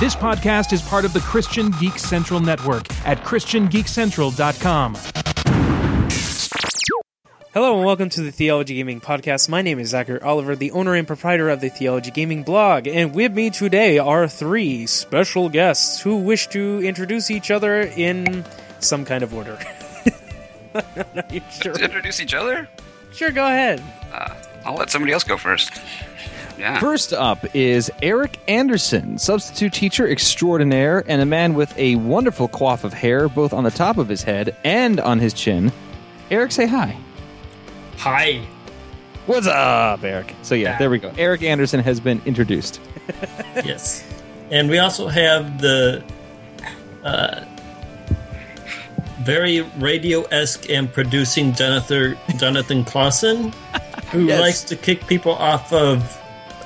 This podcast is part of the Christian Geek Central Network at ChristianGeekCentral.com. Hello and welcome to the Theology Gaming Podcast. My name is Zachary Oliver, the owner and proprietor of the Theology Gaming blog, and with me today are three special guests who wish to introduce each other in some kind of order. Are you sure? to introduce each other? Sure, go ahead. Uh, I'll let somebody else go first. Yeah. First up is Eric Anderson, substitute teacher extraordinaire and a man with a wonderful coif of hair both on the top of his head and on his chin. Eric, say hi. Hi. What's up, Eric? So, yeah, there we go. Eric Anderson has been introduced. yes. And we also have the uh, very radio esque and producing Jonathan Jonathan Clausen, who Yes. likes to kick people off of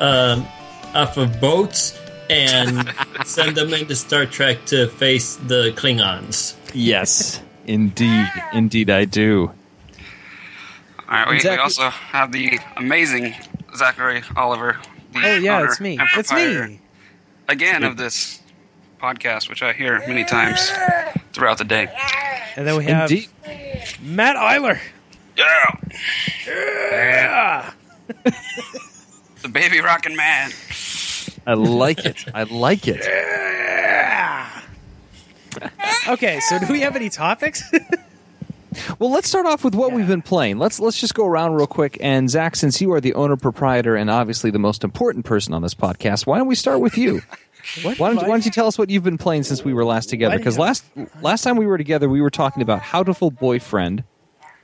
um, off of boats and send them into Star Trek to face the Klingons. Yes, indeed. Indeed, I do. All right. We, we also have the amazing Zachary Oliver. The Oh yeah, it's me. and It's me. Again, of this podcast, which I hear many times throughout the day. And then we have Indeed. Matt Eiler. Yeah. Yeah. The baby rocking man. I like it. I like it. Okay, so do we have any topics? Well, let's start off with what we've been playing. Let's let's just go around real quick. And Zach, since you are the owner proprietor and obviously the most important person on this podcast, why don't we start with you? what? Why don't, why don't you tell us what you've been playing since we were last together? Because last last time we were together, we were talking about Hatoful Boyfriend,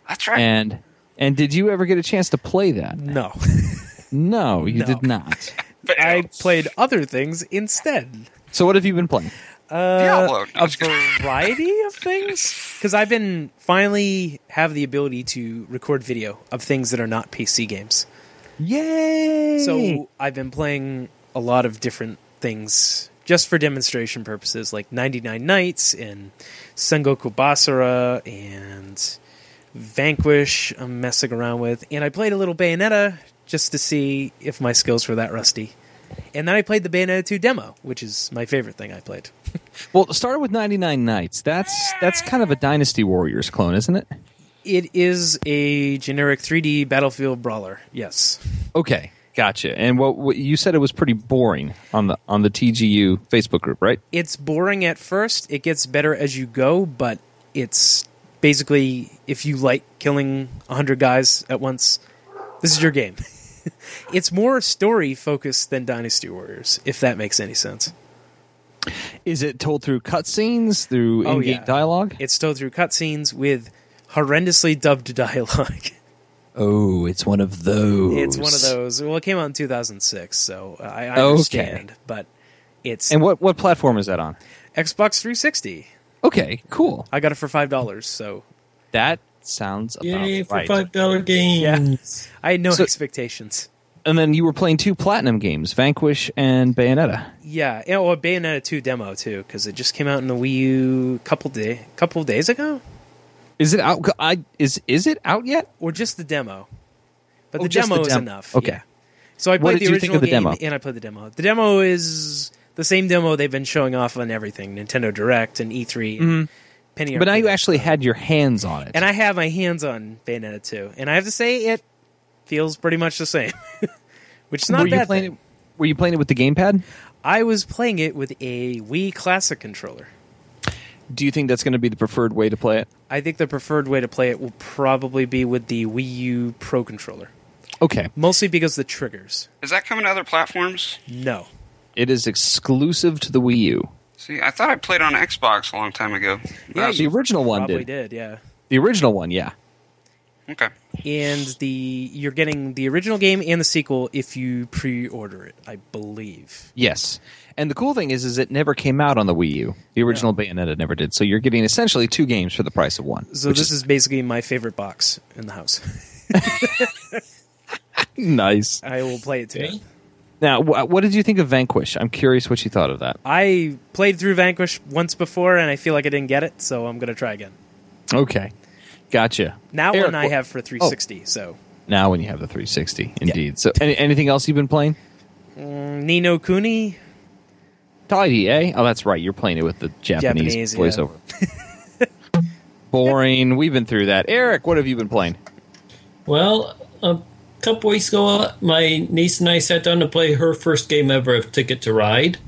That's right. and and did you ever get a chance to play that? No. No, you No. did not. I played other things instead. So what have you been playing? Uh, Diablo. No, a variety of things because I've been finally have the ability to record video of things that are not PC games. Yay! So I've been playing a lot of different things just for demonstration purposes, like 99 Nights and Sengoku Basara and Vanquish. I'm messing around with, and I played a little Bayonetta just to see if my skills were that rusty. And then I played the Bayonetta 2 demo, which is my favorite thing I played. well, started with 99 Nights. That's that's kind of a Dynasty Warriors clone, isn't it? It is a generic 3D battlefield brawler. Yes. Okay, gotcha. And what, what you said it was pretty boring on the on the TGU Facebook group, right? It's boring at first. It gets better as you go, but it's basically if you like killing 100 guys at once, this is your game. it's more story focused than Dynasty Warriors, if that makes any sense. Is it told through cutscenes, through Oh, in-game yeah. dialogue? It's told through cutscenes with horrendously dubbed dialogue. Oh, it's one of those. it's one of those. Well, it came out in 2006, so uh, I, I Okay. understand, but it's And what what platform is that on? Xbox 360. Okay, cool. I got it for five dollars, so That sounds about Yay for right. five dollar games. Yeah. I had no So- expectations. And then you were playing two platinum games, Vanquish and Bayonetta. Yeah, yeah, well, Bayonetta 2 demo too, because it just came out in the Wii U couple day, couple days ago, Is it out? I is is it out yet? or just the demo. But Oh, the just the demo is enough. okay. yeah. So I played the original the game demo? and I played the demo. The demo is the same demo they've been showing off on everything: Nintendo Direct and E3. And mm-hmm. Penny. But now you actually had your hands on it. and I have my hands on Bayonetta 2, and I have to say it feels pretty much the same, which is not were a you bad playing thing. it? Were you playing it with the gamepad? I was playing it with a Wii Classic controller. Do you think that's going to be the preferred way to play it? I think the preferred way to play it will probably be with the Wii U Pro controller. Okay, Mostly because the triggers. Is that coming to other platforms? No. it is exclusive to the Wii U. See, I thought I played on Xbox a long time ago. Yeah, That's- The original one Probably did. did, yeah. The original one, yeah. okay. And the you're getting the original game and the sequel if you pre-order it, I believe. Yes. And the cool thing is, is it never came out on the Wii U. The original Bayonetta never did. So you're getting essentially two games for the price of one. So this is basically my favorite box in the house. nice. I will play it to Okay. it. Now, wh- what did you think of Vanquish? I'm curious what you thought of that. I played through Vanquish once before and I feel like I didn't get it, so I'm going to try again. Okay, gotcha. Now Eric, one I wh- have for 360, so Now, when you have the 360, indeed. So, any, anything else you've been playing? Mm, Ni no Kuni. IDA. Oh, that's right. You're playing it with the Japanese, Japanese, yeah. voiceover. Boring. We've been through that. Eric, what have you been playing? Well, a couple weeks ago, my niece and I sat down to play her first game ever of Ticket to Ride,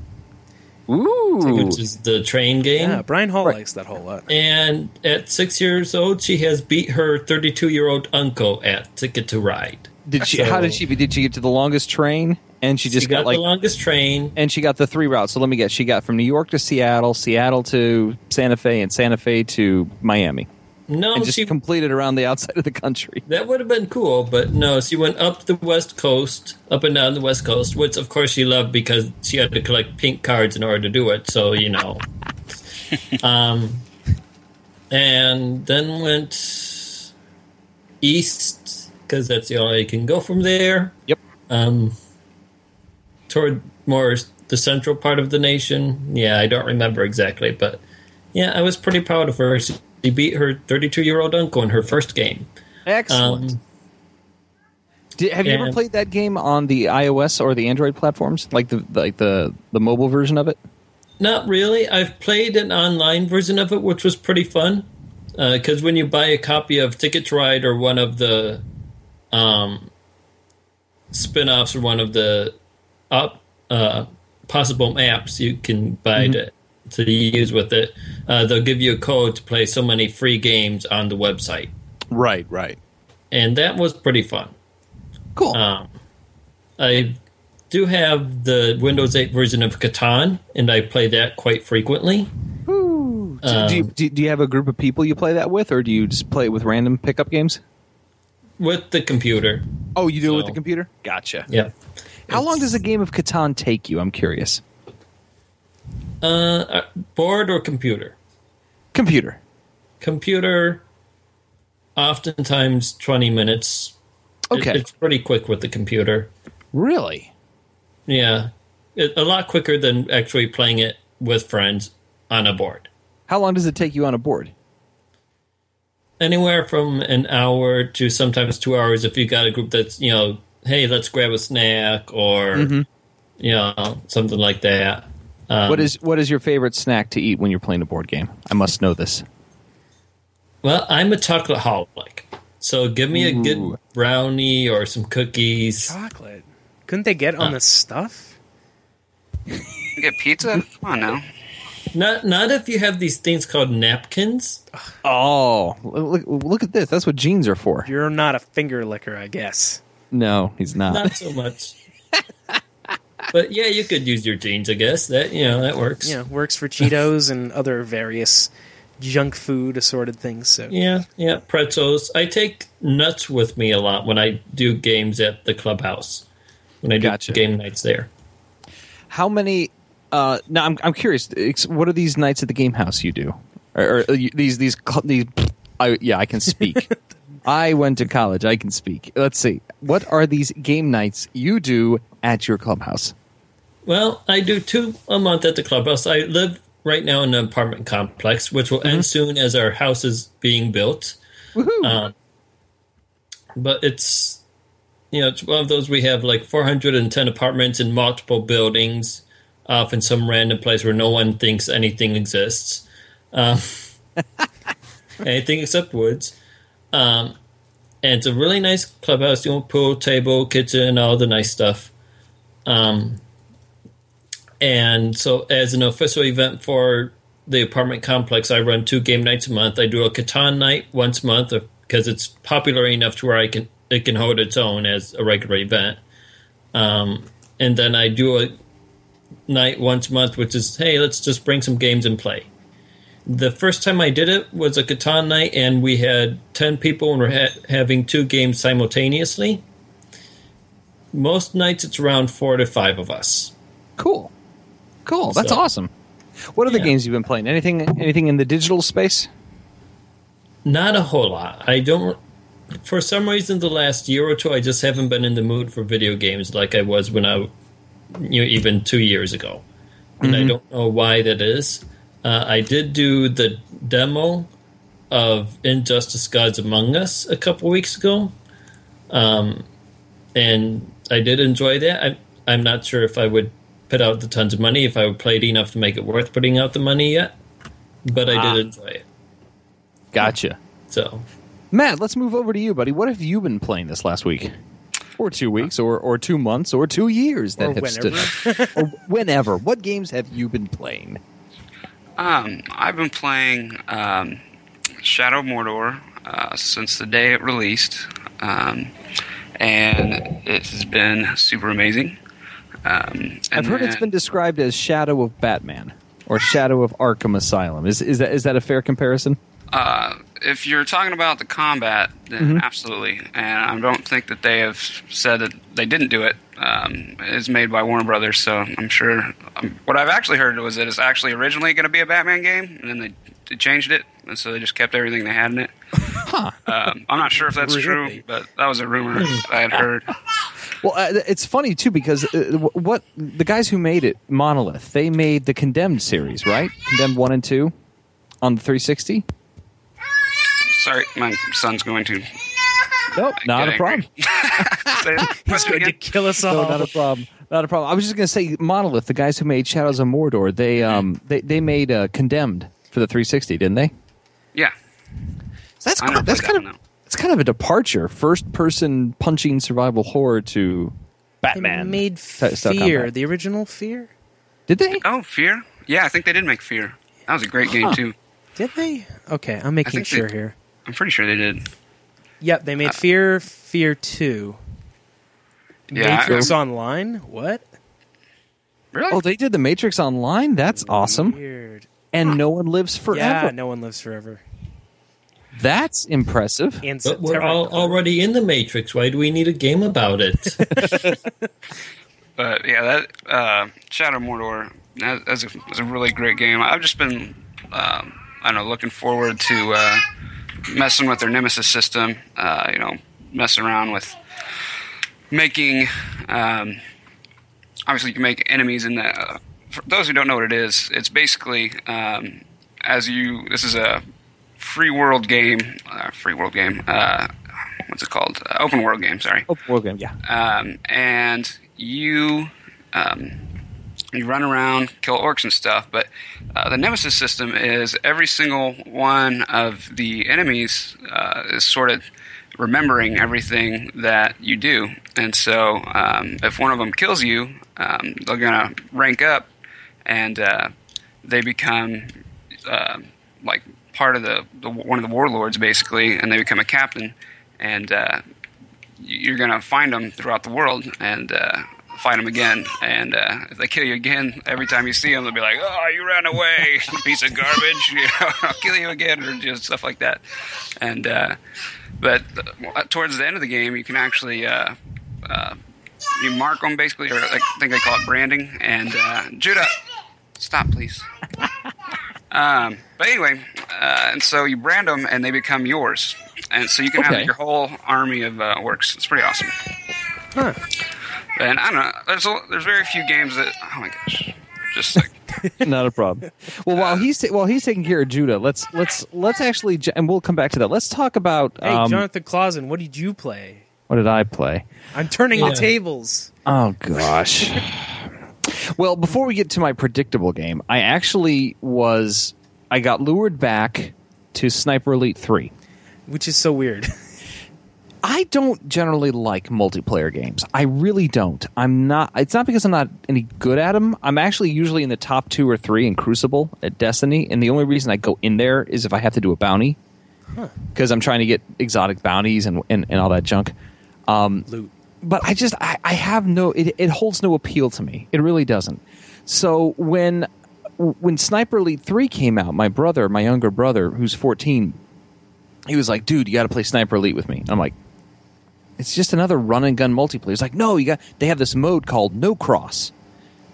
Ooh. which is the train game. Yeah, Brian Hall Right. likes that whole lot. And at six years old, she has beat her 32 year old uncle at Ticket to Ride. Did she? how did she? Did she get to the longest train? And she just she got, got like the longest train. and she got the three routes. So let me guess. She got from New York to Seattle, Seattle to Santa Fe, and Santa Fe to Miami, No, and just she completed around the outside of the country. that would have been cool, but no, she went up the west coast, up and down the west coast, which of course she loved because she had to collect pink cards in order to do it. So you know, um, and then went east because that's the only way you can go from there. Yep. um, toward more the central part of the nation. Yeah, I don't remember exactly, but yeah, I was pretty proud of her. She beat her 32 year old uncle in her first game. Excellent. Um, Did, have you ever played that game on the iOS or the Android platforms, like the like the the mobile version of it? Not really. I've played an online version of it, which was pretty fun. Because when you buy a copy of Ticket to Ride or one of the um, spin offs or one of the up, uh, possible maps you can buy to, to use with it, uh, they'll give you a code to play so many free games on the website. Right, right. And that was pretty fun. Cool. Um, I do have the Windows 8 version of Catan, and I play that quite frequently. do, do, you, do, do you have a group of people you play that with, or do you just play it with random pickup games? with the computer. Oh, you do it with the computer. Gotcha. Yeah. How long does a game of Catan take you? I'm curious. Uh, board or computer? Computer. Computer. Oftentimes twenty minutes. It- Okay. it's pretty quick with the computer. Really? Yeah, it, a lot quicker than actually playing it with friends on a board. How long does it take you on a board? Anywhere from an hour to sometimes two hours if you got a group that's you know, hey, let's grab a snack or you know something like that. Um, what is what is your favorite snack to eat when you're playing a board game? I must know this. Well, I'm a chocolate holic. So give me a good brownie or some cookies. Chocolate. Couldn't they get on the stuff? Get pizza? Come on now. Not not if you have these things called napkins. Oh, look, look at this. That's what jeans are for. You're not a finger licker, I guess. No, he's not. Not so much. but yeah, you could use your jeans, I guess. That you know, that works. Yeah, works for Cheetos and other various junk food assorted things. So Yeah, yeah, pretzels. I take nuts with me a lot when I do games at the clubhouse. When I do Gotcha. game nights there. How many? Uh, now I'm I'm curious. What are these nights at the game house you do? Or, or you- these these these? I, yeah, I can speak. I went to college. I can speak. Let's see. What are these game nights you do at your clubhouse? Well, I do two a month at the clubhouse. I live right now in an apartment complex, which will end soon as our house is being built. Woohoo! Um, but it's you know it's one of those we have like 410 apartments in multiple buildings off in some random place where no one thinks anything exists um, anything except woods um, and it's a really nice clubhouse you know pool table kitchen all the nice stuff um, and so as an official event for the apartment complex, I run two game nights a month. I do a Catan night once a month because it's popular enough to where I can it can hold its own as a regular event. Um, and then I do a night once a month, which is hey, let's just bring some games and play. The first time I did it was a Catan night, and we had ten people and we're ha- having two games simultaneously. Most nights it's around four to five of us. cool, cool. That's So- awesome. What other Yeah. games you've been playing? Anything anything in the digital space? Not a whole lot. I don't. For some reason, the last year or two, I just haven't been in the mood for video games like I was when I, you know, even two years ago, and I don't know why that is. Uh, I did do the demo of Injustice: Gods Among Us a couple weeks ago, um, and I did enjoy that. I, I'm not sure if I would put out the tons of money if I played enough to make it worth putting out the money yet. But I Ah. did enjoy it. Gotcha. So Matt, let's move over to you, buddy. What have you been playing this last week? Or two weeks, or, or two months, or two years that Or have stood whenever. or whenever. What games have you been playing? Um, I've been playing um, Shadow of Mordor uh, since the day it released, um, and it has been super amazing. Um, I've and heard it's been described as Shadow of Batman or Shadow of Arkham Asylum. Is is that is that a fair comparison? Uh, if you're talking about the combat, then Mm-hmm. absolutely. And I don't think that they have said that they didn't do it. Um, it's made by Warner Brothers, so I'm sure. Um, what I've actually heard was that it's actually originally going to be a Batman game, and then they, they changed it, and so they just kept everything they had in it. Um, I'm not sure if that's true, but that was a rumor I had heard. Well, uh, it's funny too because uh, what the guys who made it, Monolith, they made the Condemned series, right? Condemned one and two on the 360. Sorry, my son's going to. Nope, not a problem. He's going to kill us all. No, not a problem. Not a problem. I was just going to say Monolith, the guys who made Shadows of Mordor, they um they they made uh, Condemned for the 360, didn't they? yeah, So that's cool. that's kind of one, it's kind of a departure. First person punching survival horror to They Batman. made Fear, combat. the original Fear. Did they? Oh, Fear? Yeah, I think they did make Fear. That was a great game Huh. too. Did they? Okay, I'm making think they- sure here. I'm pretty sure they did. Yep, they made uh, Fear, Fear Two. Yeah, Matrix I- Online. What? Really? Oh, they did the Matrix Online. That's awesome. Weird. And no one lives forever. Yeah, no one lives forever. That's impressive. And but we're all already in the Matrix. Why do we need a game about it? But yeah, that uh, Shadow of Mordor that, that's a, that's a really great game. I've just been, um, I don't know, looking forward to uh, messing with their Nemesis system. Uh, you know, messing around with making. Um, obviously, you can make enemies in the. Uh, for those who don't know what it is, it's basically um, as you. This is a free world game. Uh, free world game. Uh, what's it called? Uh, open world game. Sorry Open world game. Yeah. um, and you um, you run around, kill orcs and stuff. But uh, the nemesis system is every single one of the enemies uh, is sort of remembering everything that you do, and so um, if one of them kills you, um, they're gonna rank up, and uh, they become uh, like part of the, the one of the warlords basically, and they become a captain, and uh, you're to find them throughout the world and uh, fight them again. And uh, if they kill you again, every time you see them, they'll be like, "Oh, you ran away, you piece of garbage! You know, I'll kill you again," or just stuff like that. And uh, but uh, towards the end of the game, you can actually. Uh, you mark them basically, or I think they call it branding. And Judah, stop, please. Um, but anyway, uh, and so you brand them, and they become yours, and so you can Okay. have your whole army of uh, orcs. It's pretty awesome. Huh. And I don't know. There's a, there's very few games that. Oh my gosh, just like Not a problem. Well, while he's ta- while he's taking care of Judah, let's let's let's actually, j- and we'll come back to that. Let's talk about Hey, um, Jonathan Clausen, what did you play? what did I play? I'm turning Yeah. the tables. Oh gosh. well, before we get to my predictable game, I actually was I got lured back to Sniper Elite 3. Which is so weird. I don't generally like multiplayer games. I really don't. I'm not it's not because I'm not any good at them. I'm actually usually in the top 2 or 3 in Crucible at Destiny, and the only reason I go in there is if I have to do a bounty. Because I'm trying to get exotic bounties and, and, and all that junk. Um, Loot. But I just I, I have no it, it holds no appeal to me. It really doesn't. So when when Sniper Elite 3 came out, my brother, my younger brother, who's 14, he was like, "Dude, you got to play Sniper Elite with me." I'm like, "It's just another run and gun multiplayer." He's like, "No, you got they have this mode called No Cross."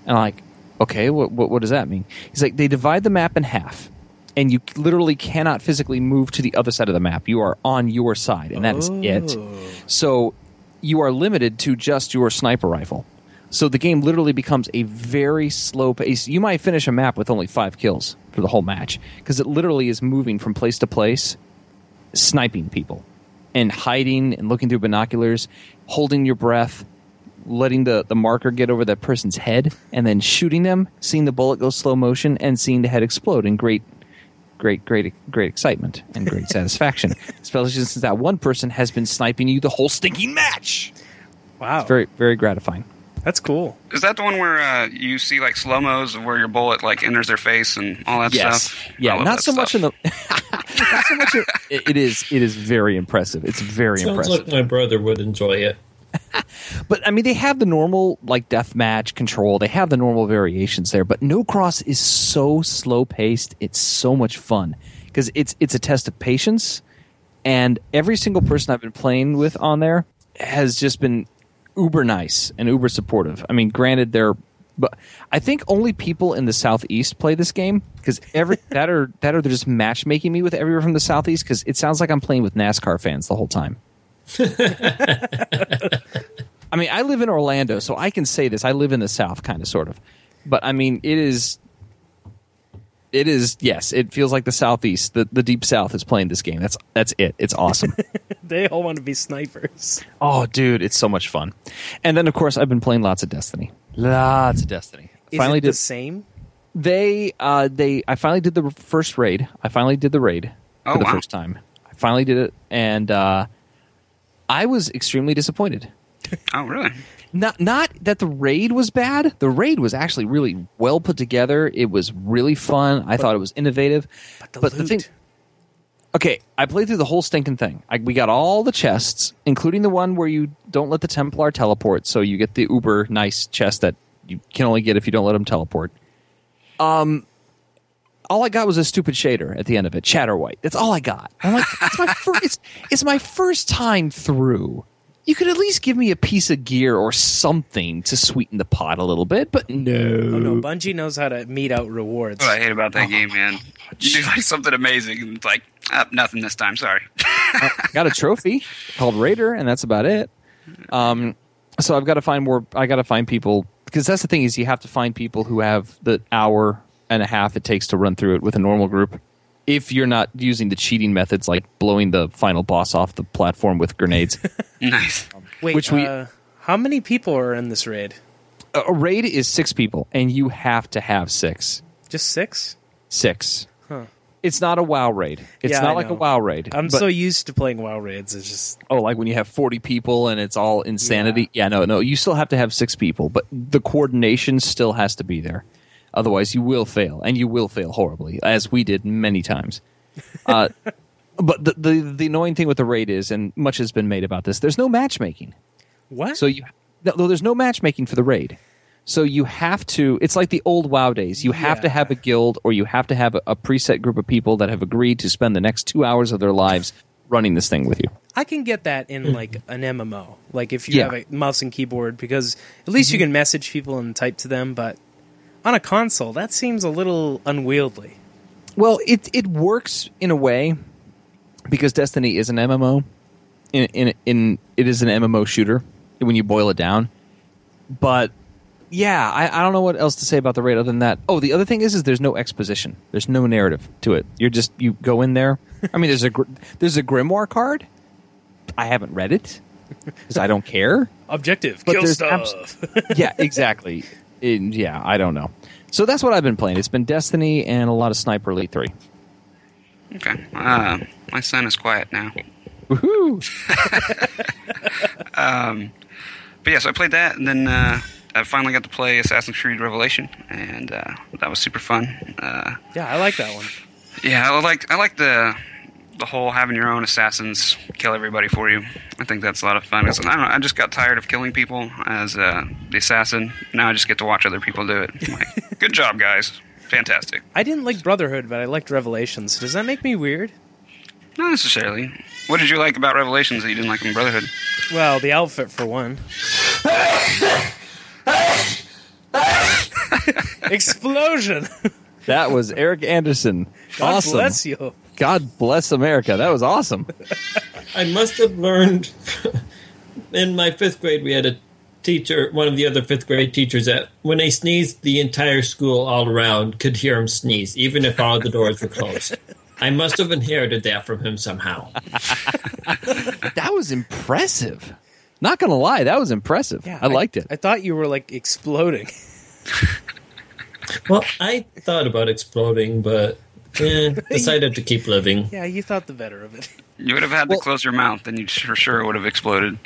And I'm like, "Okay, what what, what does that mean?" He's like, "They divide the map in half." And you literally cannot physically move to the other side of the map. You are on your side, and that is it. Oh. So you are limited to just your sniper rifle. So the game literally becomes a very slow pace. You might finish a map with only five kills for the whole match because it literally is moving from place to place, sniping people and hiding and looking through binoculars, holding your breath, letting the, the marker get over that person's head and then shooting them, seeing the bullet go slow motion, and seeing the head explode in great, great, great, great excitement and great satisfaction. Especially since that one person has been sniping you the whole stinking match. Wow, Very, very gratifying. that's cool. Is that the one where uh, you see like slow mos of where your bullet like enters their face and all that Yes. stuff? I Yeah, love not so much in stuff. the. not so much. In, it, it is. It is very impressive. It's very impressive. Sounds like my brother would enjoy it. But I mean, they have the normal like death match control. They have the normal variations there. But No Cross is so slow paced. It's so much fun because it's it's a test of patience, and every single person I've been playing with on there has just been uber nice and uber supportive. I mean, granted, they're but I think only people in the southeast play this game because every that or that or they're just matchmaking me with everyone from the southeast because it sounds like I'm playing with NASCAR fans the whole time. I mean, I live in Orlando, so I can say this. I live in the South, kind of, sort of. But I mean, it is. It is yes. It feels like the Southeast, the, the Deep South, is playing this game. That's that's it. It's awesome. They all want to be snipers. oh, dude, it's so much fun. And then, of course, I've been playing lots of Destiny. Lots of Destiny. Is finally it the same? they uh they I finally did the first raid. I finally did the raid Oh, for the wow. first time. I finally did it, and uh I was extremely disappointed. Oh, really? not not that the raid was bad. The raid was actually really well put together. It was really fun. I thought it was innovative. But the But loot. the thing, okay, I played through the whole stinking thing. I, we got all the chests, including the one where you don't let the Templar teleport, so you get the uber nice chest that you can only get if you don't let him teleport. Um, all I got was a stupid shader at the end of it, Chatterwhite. That's all I got. I'm like, it's my first. It's, it's my first time through. You could at least give me a piece of gear or something to sweeten the pot a little bit, but no. Oh no, Bungie knows how to mete out rewards. What I hate about that Oh, game, man. You do like something amazing, and it's like ah, nothing this time. Sorry. got a trophy called Raider, and that's about it. Um, so I've got to find more. I got to find people because that's the thing is you have to find people who have the hour and a half it takes to run through it with a normal group. If you're not using the cheating methods like blowing the final boss off the platform with grenades, nice. Wait, which we- uh, how many people are in this raid? a a raid is six people, and you have to have six. Just six? Six. Huh. It's not a WoW raid. It's Yeah, not I like a. WoW raid. I'm but- so used to playing WoW raids. It's just oh, like when you have 40 people and it's all insanity. Yeah. no, no. You still have to have six people, but the coordination still has to be there. Otherwise, you will fail, and you will fail horribly, as we did many times. Uh, but the, the the annoying thing with the raid is, and much has been made about this. There's no matchmaking. what? So you no, there's no matchmaking for the raid. So you have to. It's like the old WoW days. You have to have a guild, or you have to have a, a preset group of people that have agreed to spend the next two hours of their lives running this thing with you. I can get that in like an MMO, like if you Yeah. have a mouse and keyboard, because at least you can message people and type to them. But on a console, that seems a little unwieldy. Well, it it works in a way because Destiny is an MMO. In in in it is an MMO shooter when you boil it down. But yeah, I, I don't know what else to say about the raid other than that. Oh, the other thing is is there's no exposition. There's no narrative to it. You're just you go in there. I mean, there's a gr- there's a grimoire card. I haven't read it because I don't care. Objective: But kill stuff. yeah, exactly. In- yeah, I don't know. So that's what I've been playing. It's been Destiny and a lot of Sniper Elite Three. Okay. Uh, my son is quiet now. Woohoo! But yeah, so I played that, and then uh, I finally got to play Assassin's Creed Revelation, and uh, that was super fun. Uh, yeah, I like that one. yeah, I like I like the the whole having your own assassins kill everybody for you. I think that's a lot of fun. I don't know. I just got tired of killing people as uh, the assassin. Now I just get to watch other people do it. Like, good job, guys! Fantastic. I didn't like Brotherhood, but I liked Revelations. Does that make me weird? Not necessarily. What did you like about Revelations that you didn't like in Brotherhood? Well, the outfit for one. Explosion! That was Eric Anderson. God awesome. bless you. God bless America. That was awesome. I must have learned in my fifth grade. We had a teacher, one of the other fifth grade teachers, that when they sneezed, the entire school all around could hear him sneeze, even if all the doors were closed. I must have inherited that from him somehow. That was impressive. Not gonna lie, that was impressive. Yeah, I liked it. I thought you were like exploding. Well, I thought about exploding, but eh, decided to keep living. yeah, you thought the better of it. You would have had Well- to close your mouth, then you for sure would have exploded.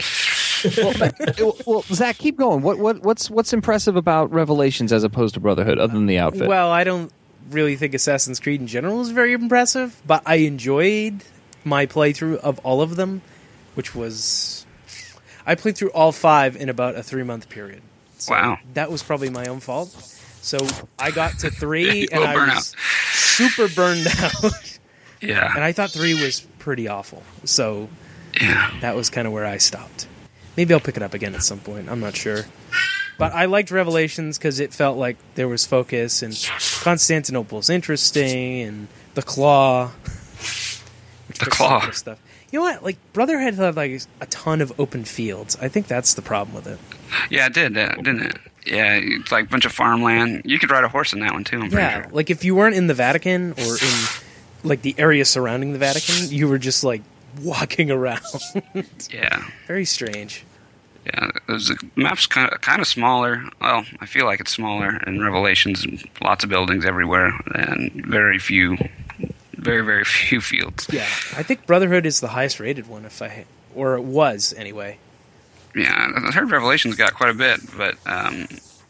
well, well, Zach, keep going. What what what's what's impressive about Revelations as opposed to Brotherhood, other than the outfit? Well, I don't really think Assassin's Creed in general is very impressive, but I enjoyed my playthrough of all of them, which was I played through all five in about a three month period. So Wow. that was probably my own fault. So I got to three and I was super burned out, Yeah. and I thought three was pretty awful. So yeah. that was kind of where I stopped. Maybe I'll pick it up again at some point. I'm not sure. But I liked Revelations because it felt like there was focus and Constantinople's interesting and the Claw. Which The Claw. stuff. You know what? Like Brotherhood had like a ton of open fields. I think that's the problem with it. Yeah, it did, uh, didn't it? Yeah, it's like a bunch of farmland. You could ride a horse in that one too. I'm Yeah, sure. like if you weren't in the Vatican or in like the area surrounding the Vatican, you were just like walking around. Yeah, Very strange. yeah. The map's kind of kind of smaller. Well, I feel like it's smaller in Revelations. Lots of buildings everywhere, and very few, very very few fields. Yeah, I think Brotherhood is the highest rated one. If I or it was anyway. Yeah, I heard Revelations got quite a bit, but um,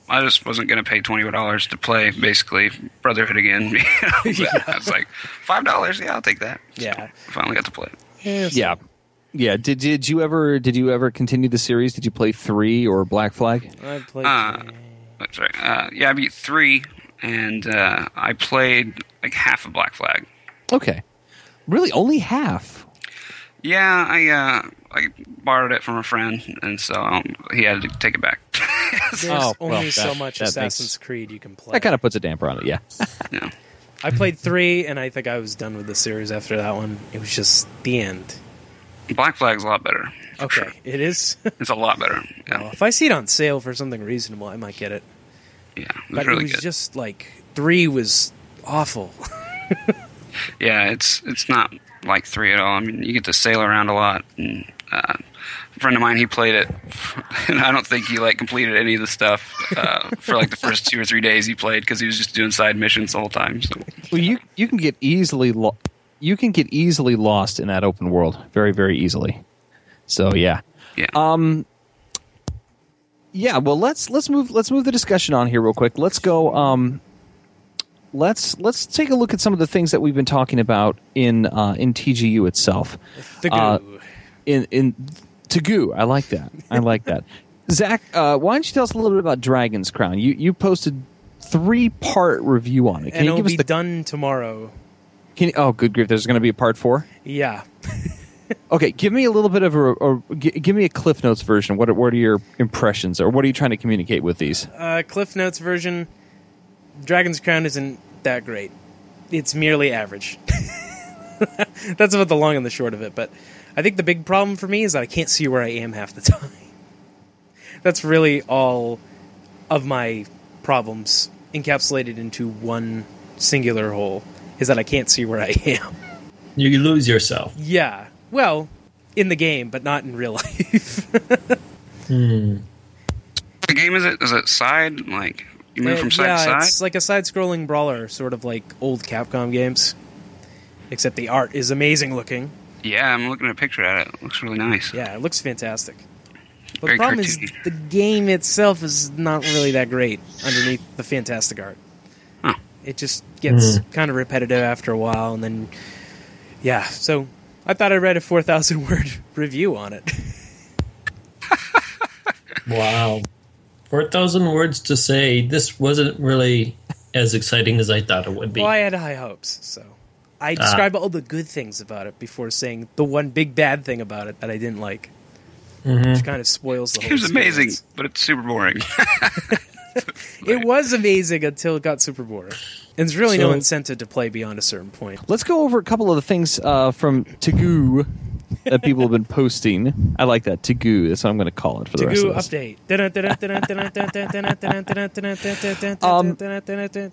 I just wasn't going to pay twenty dollars to play basically Brotherhood again. You know? I was like five dollars. Yeah, I'll take that. Yeah. I finally got to play it. Yeah, yeah, yeah. Did did you ever did you ever continue the series? Did you play three or Black Flag? I played. Uh, That's right. Uh, yeah, I beat three, and uh, I played like half of Black Flag. Okay, really, only half. Yeah, I uh, I borrowed it from a friend, and so um, he had to take it back. There's Oh, well, only so that- much that Assassin's makes- Creed you can play. That kind of puts a damper on it. Yeah. yeah. I played three, and I think I was done with the series after that one. It was just the end. Black Flag's a lot better. Okay, sure. it is. It's a lot better. Yeah, Well, if I see it on sale for something reasonable, I might get it. yeah, it was But really it was good. just like three was awful. Yeah, it's it's not like three at all. I mean, you get to sail around a lot. And, uh, a friend of mine, he played it, and I don't think he like completed any of the stuff uh, for like the first two or three days he played because he was just doing side missions the whole time. So Well, you you can get easily lo- you can get easily lost in that open world very very easily. So yeah. yeah, Um, yeah, well let's let's move let's move the discussion on here real quick. Let's go um let's let's take a look at some of the things that we've been talking about in uh, in TGU itself. The goo. Uh, In in Tagoo, I like that. I like that. Zach, uh, why don't you tell us a little bit about Dragon's Crown? You you posted three part review on it. Can and you it'll give us be the done tomorrow. can you, oh good grief, there's going to be a part 4? Yeah. Okay, give me a little bit of a, or gi- give me a Cliff Notes version. What are, what are your impressions, or what are you trying to communicate with these? Uh, Cliff Notes version Dragon's Crown isn't that great. It's merely average. That's about the long and the short of it. But I think the big problem for me is that I can't see where I am half the time. That's really all of my problems encapsulated into one singular whole is that I can't see where I am. You lose yourself. Yeah. Well, in the game, but not in real life. the game is it? Is it side like you move Uh, from side yeah, to side? it's like a side-scrolling brawler, sort of like old Capcom games. Except the art is amazing looking. Yeah, I'm looking at a picture at it. It looks really nice. Yeah, it looks fantastic. But Very the problem is the game itself is not really that great underneath the fantastic art. Huh. It just gets hmm. kind of repetitive after a while, and then yeah. So I thought I read a four thousand word review on it. Wow. 4,000 words to say this wasn't really as exciting as I thought it would be. Well, I had high hopes, so. I described all the good things about it before saying the one big bad thing about it that I didn't like, Mhm. which kind of spoils the It whole. was amazing, but it's super boring. It was amazing until it got super boring. And there's really no incentive to play beyond a certain point. Let's go over a couple of the things uh, from Tagoo that people have been posting. I like that. Tagoo. That's what I'm going to call it for the rest of this. update.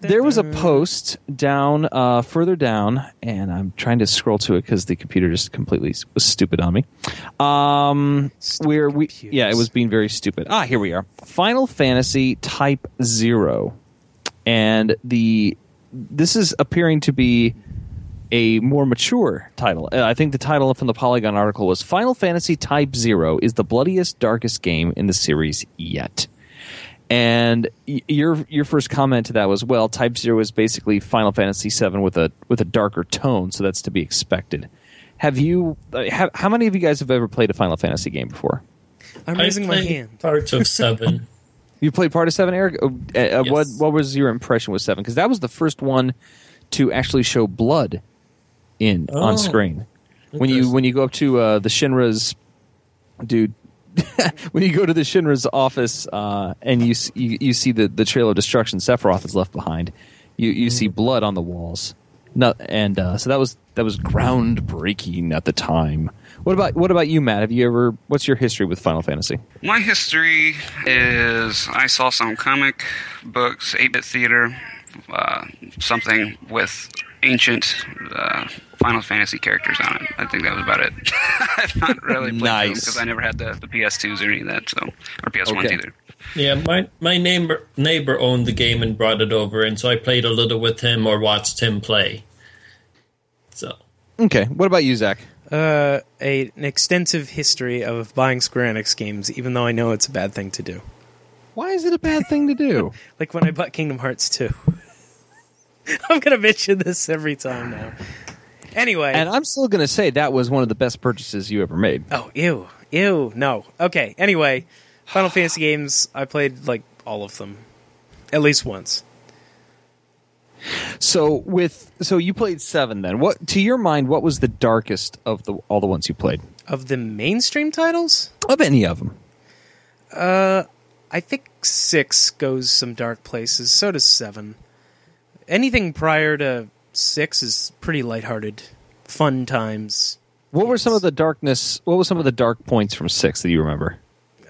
There was a post down uh, further down, and I'm trying to scroll to it because the computer just completely was stupid on me. Um, where we, yeah, it was being very stupid. Ah, here we are. Final Fantasy Type Zero, and the this is appearing to be a more mature title. Uh, I think the title from the Polygon article was Final Fantasy Type Zero is the bloodiest, darkest game in the series yet. And y- your your first comment to that was, well, Type Zero is basically Final Fantasy VII with a with a darker tone, so that's to be expected. Have you? Uh, have, how many of you guys have ever played a Final Fantasy game before? I'm raising my hand. Parts of seven. You played part of seven, Eric. Uh, uh, What what was your impression with seven? Because that was the first one to actually show blood in on Oh. screen. When you when you go up to uh, the Shinra's dude, when you go to the Shinra's office uh, and you, you you see the the trail of destruction Sephiroth is left behind, you you see blood on the walls. No, and uh, so that was that was groundbreaking at the time. What about what about you, Matt? Have you ever? What's your history with Final Fantasy? My history is I saw some comic books, 8 bit theater, uh, something with ancient uh, Final Fantasy characters on it. I think that was about it. I've not really played Nice. because I never had the, the PS2s or any of that, so or PS1s Okay. either. Yeah, my my neighbor neighbor owned the game and brought it over, and so I played a little with him or watched him play. So Okay, what about you, Zach? Uh, a, an extensive history of buying Square Enix games, even though I know it's a bad thing to do. Why is it a bad thing to do? Like when I bought Kingdom Hearts 2. I'm gonna mention this every time now. Anyway, and I'm still going to say that was one of the best purchases you ever made. oh ew, ew, no. Okay, anyway, Final Fantasy games I played like all of them, at least once. So with so you played seven then. What to your mind? What was the darkest of the all the ones you played? Of the mainstream titles, Of any of them? Uh, I think six goes some dark places. So does seven. Anything prior to six is pretty lighthearted, fun times. What were some of the darkness? What were some of the dark points from six that you remember?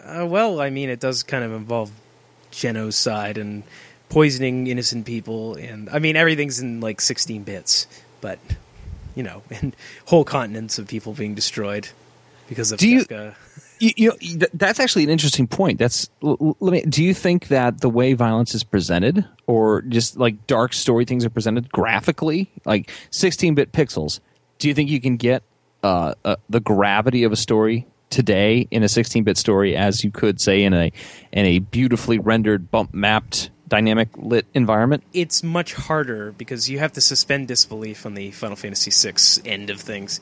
Uh, well, I mean, it does kind of involve genocide and poisoning innocent people, and I mean, everything's in like 16 bits, but you know, and whole continents of people being destroyed because of Do Kefka. You, you know, that's actually an interesting point. That's let me. Do you think that the way violence is presented, or just like dark story things are presented graphically, like 16-bit pixels, do you think you can get uh, uh, the gravity of a story today in a 16-bit story as you could say in a in a beautifully rendered, bump mapped, dynamic lit environment? It's much harder because you have to suspend disbelief on the Final Fantasy VI end of things.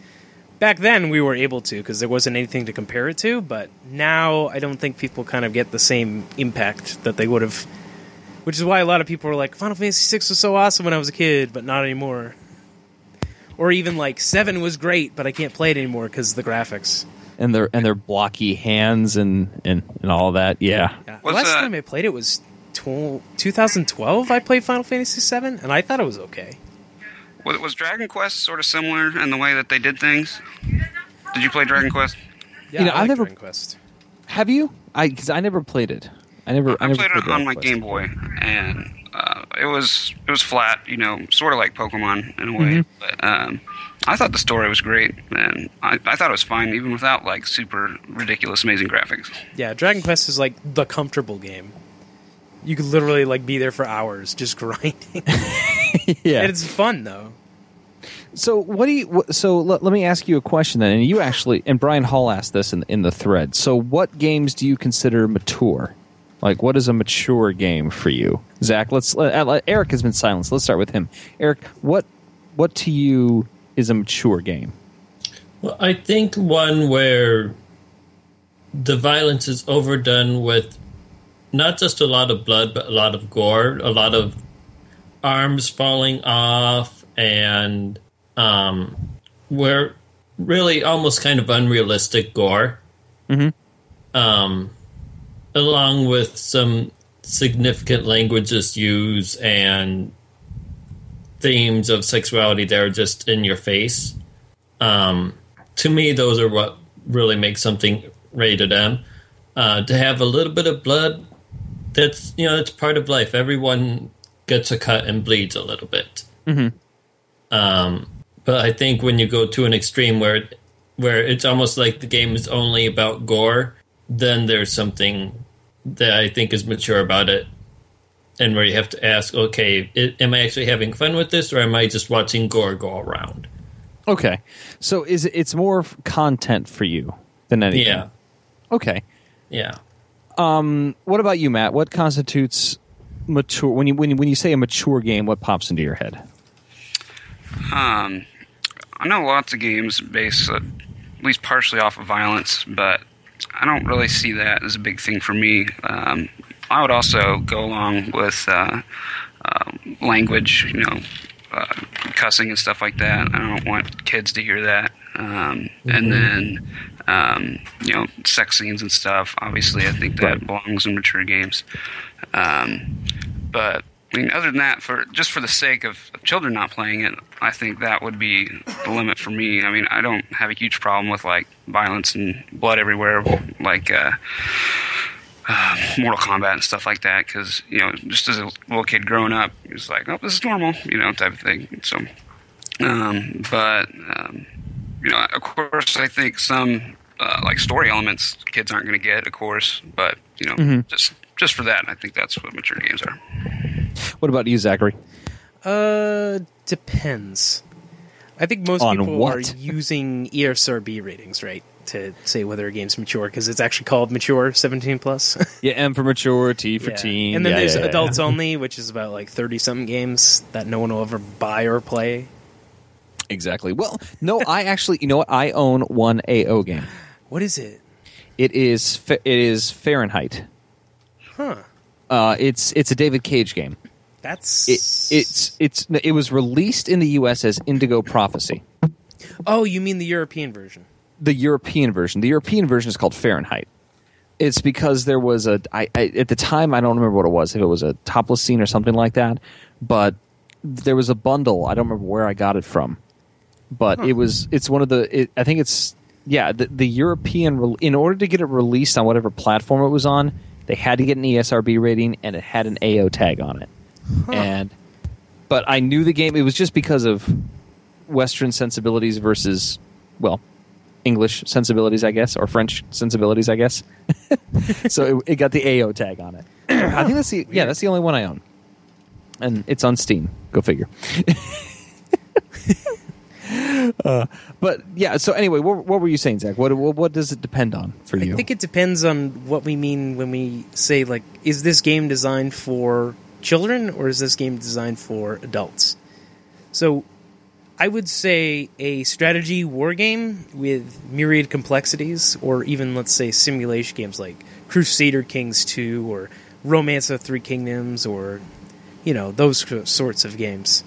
Back then, we were able to because there wasn't anything to compare it to, but now I don't think people kind of get the same impact that they would have. Which is why a lot of people were like, Final Fantasy VI was so awesome when I was a kid, but not anymore. Or even like 7 was great, but I can't play it anymore because the graphics. And their and their blocky hands and and, and all that. Yeah. Yeah. Last uh, time I played it was tw- 2012. I played Final Fantasy VII, and I thought it was okay. Was, was Dragon Quest sort of similar in the way that they did things? Did you play Dragon Quest? Yeah, You know, I I like never- Dragon Quest. Have you? I because I never played it. I never. I, I never played it on my Quest. Game Boy, and uh, it was it was flat, you know, sort of like Pokemon in a way. Mm-hmm. But um, I thought the story was great, and I, I thought it was fine, even without like super ridiculous, amazing graphics. Yeah, Dragon Quest is like the comfortable game. You could literally like be there for hours just grinding. Yeah. and it's fun though. So what do you? So let, let me ask you a question then. And you actually and Brian Hall asked this in in the thread. So what games do you consider mature? Like what is a mature game for you, Zach? Let's. Let, uh, Eric has been silenced. Let's start with him. Eric, what what to you is a mature game? Well, I think one where the violence is overdone with not just a lot of blood, but a lot of gore, a lot of arms falling off, and um, where really almost kind of unrealistic gore. Um, along with some significant languages used and themes of sexuality that are just in your face. Um, to me, those are what really makes something rated M. Uh, to have a little bit of blood, that's you know, it's part of life. Everyone gets a cut and bleeds a little bit. Um, but I think when you go to an extreme where it, where it's almost like the game is only about gore, then there's something that I think is mature about it, and where you have to ask, okay, i am I actually having fun with this, or am I just watching gore go around? Okay, so is it's more content for you than anything? Yeah, Okay. yeah. What about you, Matt? What constitutes mature? When you when you, when you say a mature game, what pops into your head? Um, I know lots of games based uh, at least partially off of violence, but I don't really see that as a big thing for me. Um, I would also go along with uh, uh, language, you know, uh, cussing and stuff like that. I don't want kids to hear that. Um, And then, um, you know, sex scenes and stuff. Obviously, I think that Right. belongs in mature games. Um, but I mean, other than that, for just for the sake of, of children not playing it, I think that would be the limit for me. I mean, I don't have a huge problem with like violence and blood everywhere, like uh, uh, Mortal Kombat and stuff like that. Because you know, just as a little kid growing up, it's like, oh, this is normal, you know, type of thing. So, um, but um, you know, of course, I think some uh, like story elements kids aren't going to get, of course. But you know, just just for that, I think that's what mature games are. What about you, Zachary? Uh, depends. I think most On people what? are using ESRB ratings, right, to say whether a game's mature because it's actually called mature, seventeen plus. Yeah, M for mature, T for Yeah. teen, and then Yeah, there's yeah, yeah. adults only, which is about like thirty something games that no one will ever buy or play. Exactly. Well, no, I actually, you know what? I own one AO game. What is it? It is it is Fahrenheit. Huh? Uh, it's it's a David Cage game. That's It, it's it's it was released in the U.S. as Indigo Prophecy. Oh, you mean the European version? the European version. The European version is called Fahrenheit. It's because there was a I, I at the time I don't remember what it was if it was a topless scene or something like that, but there was a bundle. I don't remember where I got it from, but it was it's one of the it, I think it's yeah the, the European in order to get it released on whatever platform it was on, they had to get an ESRB rating and it had an AO tag on it, and but I knew the game. It was just because of Western sensibilities versus well English sensibilities, I guess, or French sensibilities, I guess. so it, it got the AO tag on it. I think that's the yeah, that's the only one I own, and it's on Steam. Go figure. uh, but yeah, so anyway, what, what were you saying, Zach? What, what what does it depend on for you? I think it depends on what we mean when we say like, is this game designed for children or is this game designed for adults? So, I would say a strategy war game with myriad complexities, or even let's say simulation games like Crusader Kings Two or Romance of Three Kingdoms, or you know those sorts of games.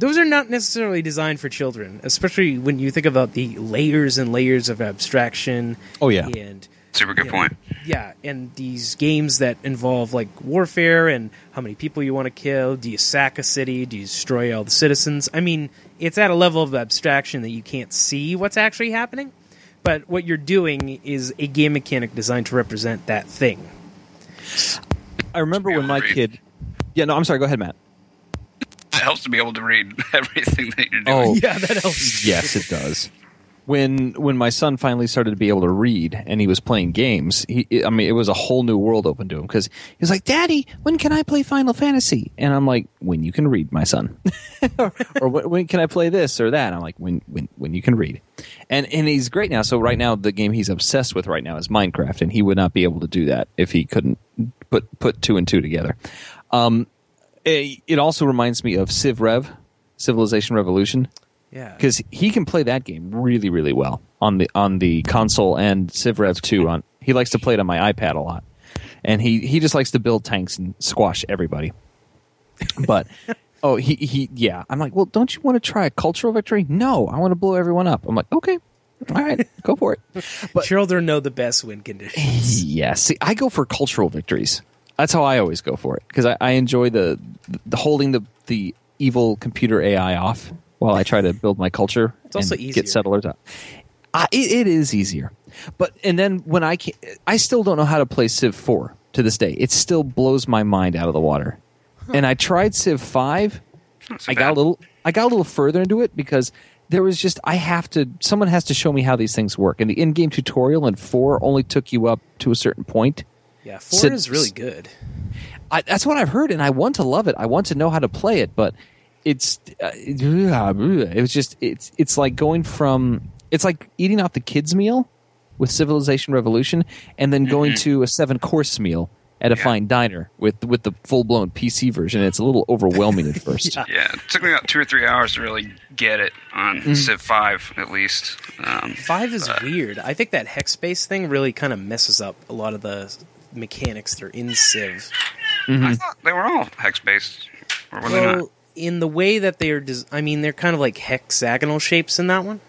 Those are not necessarily designed for children, especially when you think about the layers and layers of abstraction. Oh, yeah. and Super good Yeah. point. yeah, and these games that involve like warfare and how many people you want to kill. Do you sack a city? Do you destroy all the citizens? I mean, it's at a level of abstraction that you can't see what's actually happening. But what you're doing is a game mechanic designed to represent that thing. I remember when my kid. Yeah, no, I'm sorry. Go ahead, Matt. It helps to be able to read everything that you're doing. Oh, Yeah, that helps. yes, it does. When when my son finally started to be able to read and he was playing games, he I mean it was a whole new world open to him because he was like, "Daddy, when can I play Final Fantasy?" And I'm like, "When you can read, my son." or or when, when can I play this or that? And I'm like, "When when when you can read." And and he's great now. So right now the game he's obsessed with right now is Minecraft, and he would not be able to do that if he couldn't put put two and two together. Um, it, it also reminds me of Civ Rev, Civilization Revolution Yeah, because he can play that game really, really well on the on the console and Civ Rev two. On he likes to play it on my iPad a lot, and he he just likes to build tanks and squash everybody. But oh, he he yeah, I'm like, well, don't you want to try a cultural victory? No, I want to blow everyone up. I'm like, okay, all right, go for it. But children know the best win conditions. yeah, see, I go for cultural victories. That's how I always go for it because I, I enjoy the, the holding the the evil computer AI off while I try to build my culture It's also and easier. get settlers up. I, it, it is easier, but and then when I can, I still don't know how to play Civ Four to this day. It still blows my mind out of the water. And I tried Civ Five. So I got a little I got a little further into it because there was just I have to someone has to show me how these things work. And the in-game tutorial in 4 only took you up to a certain point. Yeah, four Sid- is really good. I, that's what I've heard and I want to love it. I want to know how to play it, but it's uh, it was just it's it's like going from it's like eating out the kids meal with Civilization Revolution and then going to a seven course meal at a Yeah. fine diner with with the full-blown PC version. It's a little overwhelming at first. Yeah, it took me about two or three hours to really get it on Mm. Civ 5, at least. Um, Five is Uh, weird. I think that hex space thing really kind of messes up a lot of the mechanics that are in Civ. I thought they were all hex based, or were they not? Well, in the way that they are, des- I mean, they're kind of like hexagonal shapes in that one.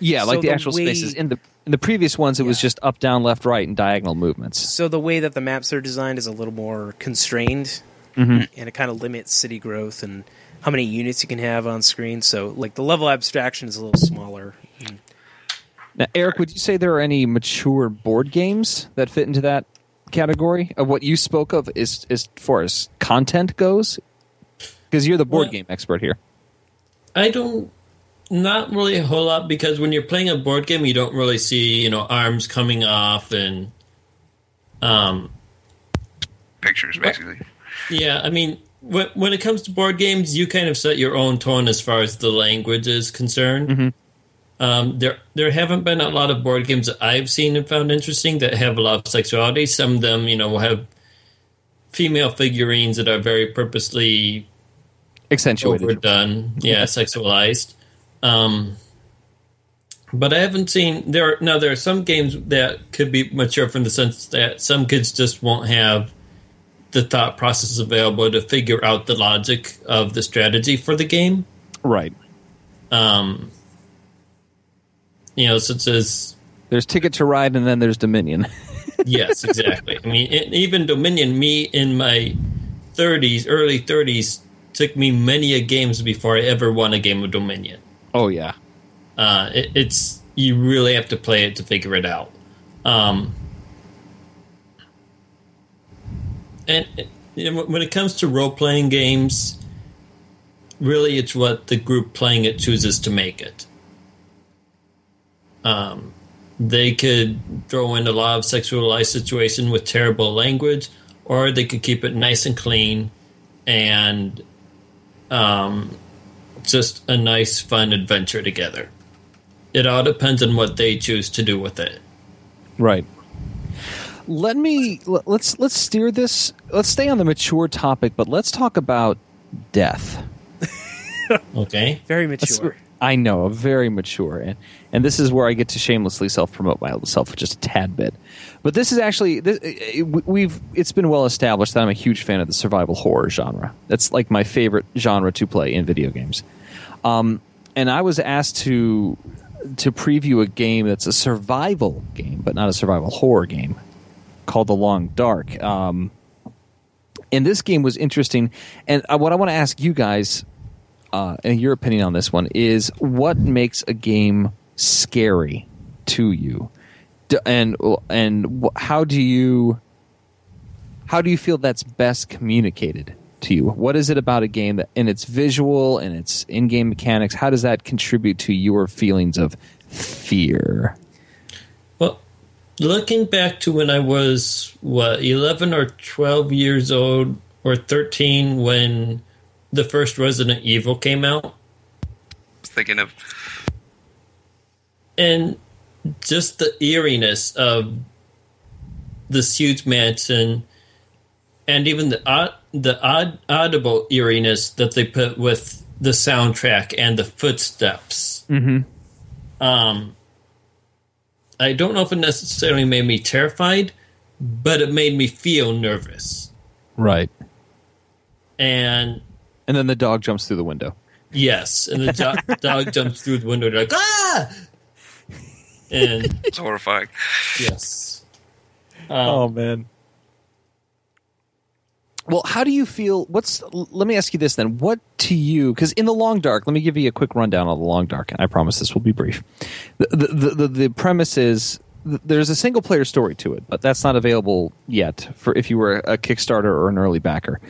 Yeah, like the, the actual way- spaces. In the in the previous ones, it was just up, down, left, right, and diagonal movements. So the way that the maps are designed is a little more constrained, Mm-hmm. and it kind of limits city growth and how many units you can have on screen. So, like the level abstraction is a little smaller. Now, Eric, would you say there are any mature board games that fit into that category of what you spoke of as as far as content goes? Because you're the board Well- game expert here. I don't, not really a whole lot because when you're playing a board game, you don't really see you know arms coming off and, um, Pictures, basically. yeah. I mean, when when it comes to board games, you kind of set your own tone as far as the language is concerned. Um, there there haven't been a lot of board games that I've seen and found interesting that have a lot of sexuality. Some of them, you know, will have female figurines that are very purposely Accentuated. overdone, yeah, sexualized. Um, but I haven't seen there. Are, now there are some games that could be mature from the sense that some kids just won't have the thought process available to figure out the logic of the strategy for the game. Right. Um, you know, such as There's Ticket to Ride, and then there's Dominion. yes, exactly. I mean, e- even Dominion, me in my 30s, early 30s, took me many a games before I ever won a game of Dominion. oh yeah. Uh, it, it's you really have to play it to figure it out. Um, and you know, when it comes to role playing games, really it's what the group playing it chooses to make it. Um, they could throw in a lot of sexualized situation with terrible language, or they could keep it nice and clean and um, just a nice, fun adventure together. It all depends on what they choose to do with it. Right. Let me let- let's let's steer this. Let's stay on the mature topic, but let's talk about death. Okay. Very That's- mature. I know, very mature, and and this is where I get to shamelessly self promote myself just a tad bit. But this is actually this, it- we've it's been well established that I'm a huge fan of the survival horror genre. That's like my favorite genre to play in video games. Um, and I was asked to to preview a game that's a survival game, but not a survival horror game, called The Long Dark. Um, and this game was interesting. And uh, what I want to ask you guys uh, and your opinion on this one is what makes a game scary to you, and and how do you how do you feel that's best communicated to you? What is it about a game that, in its visual and its in-game mechanics, how does that contribute to your feelings of fear? Well, looking back to when I was, what, 11 or 12 years old, or 13 when the first Resident Evil came out, I was Thinking of and just the eeriness of this huge mansion and even the odd, the odd, audible eeriness that they put with the soundtrack and the footsteps. Mm-hmm. Um, I don't know if it necessarily made me terrified, but it made me feel nervous. Right. And And then the dog jumps through the window. yes, and the do- dog jumps through the window. They're like ah, and it's horrifying. yes, oh man. Well, how do you feel? What's? Let me ask you this then. What to you? Because in the Long Dark, let me give you a quick rundown on the Long Dark, and I promise this will be brief. The the the, the, the premise is th- there's a single player story to it, but that's not available yet for if you were a Kickstarter or an early backer.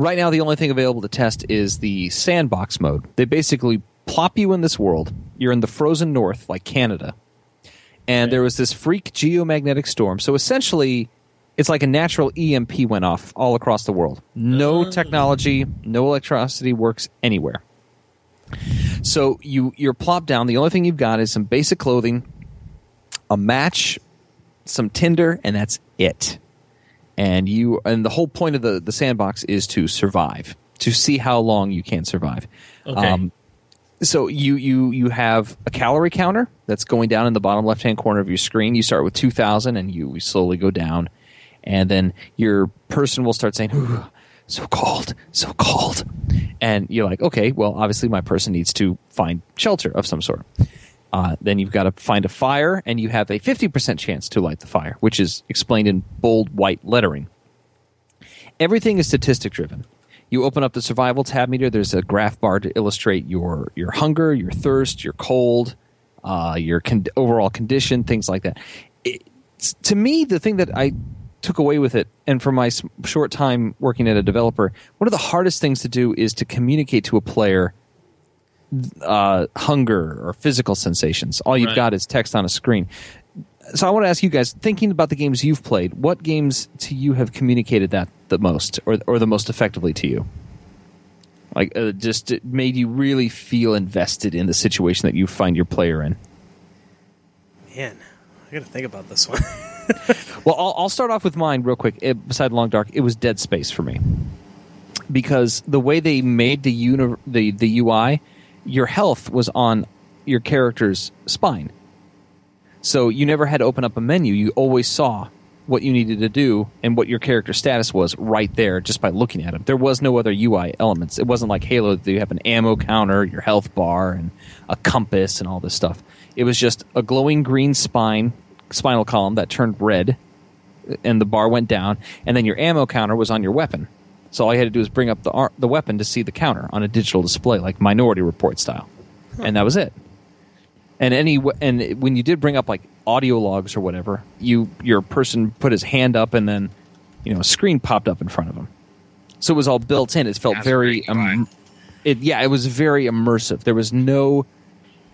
Right now, the only thing available to test is the sandbox mode. They basically plop you in this world. You're in the frozen north, like Canada, and there was this freak geomagnetic storm. So essentially, it's like a natural EMP went off all across the world. No oh. technology, no electricity works anywhere. So you you're plopped down. The only thing you've got is some basic clothing, a match, some tinder, and that's it. And you and the whole point of the the sandbox is to survive, to see how long you can survive. Okay. Um, so you you you have a calorie counter that's going down in the bottom left hand corner of your screen. You start with two thousand, and you slowly go down, and then your person will start saying, Ooh, "So cold, so cold," and you're like, "Okay, well, obviously my person needs to find shelter of some sort." Uh, then you've got to find a fire, and you have a fifty percent chance to light the fire, which is explained in bold white lettering everything is statistic driven. You open up the survival tab meter. There's a graph bar to illustrate your your hunger, your thirst, your cold, uh, your con- overall condition, things like that. It, to me, the thing that I took away with it, and for my short time working at a developer, one of the hardest things to do is to communicate to a player uh, hunger or physical sensations. All you've Right. got is text on a screen so I want to ask you guys, thinking about the games you've played, what games to you have communicated that the most, or or the most effectively to you? Like, uh, just it made you really feel invested in the situation that you find your player in. Man, I got to think about this one. Well, I'll, I'll start off with mine real quick. It, beside Long Dark, it was Dead Space for me because the way they made the uni- the the UI, your health was on your character's spine, so you never had to open up a menu. You always saw what you needed to do and what your character status was right there just by looking at them. There was no other UI elements. It wasn't like Halo that you have an ammo counter, your health bar, and a compass and all this stuff. It was just a glowing green spine spinal column that turned red and the bar went down, and then your ammo counter was on your weapon. So all you had to do was bring up the ar- the weapon to see the counter on a digital display, like Minority Report style, and that was it. And any w- and when you did bring up like audio logs or whatever, you your person put his hand up, and then you know a screen popped up in front of him. So it was all built in. It felt That's very um, it yeah, it was very immersive. There was no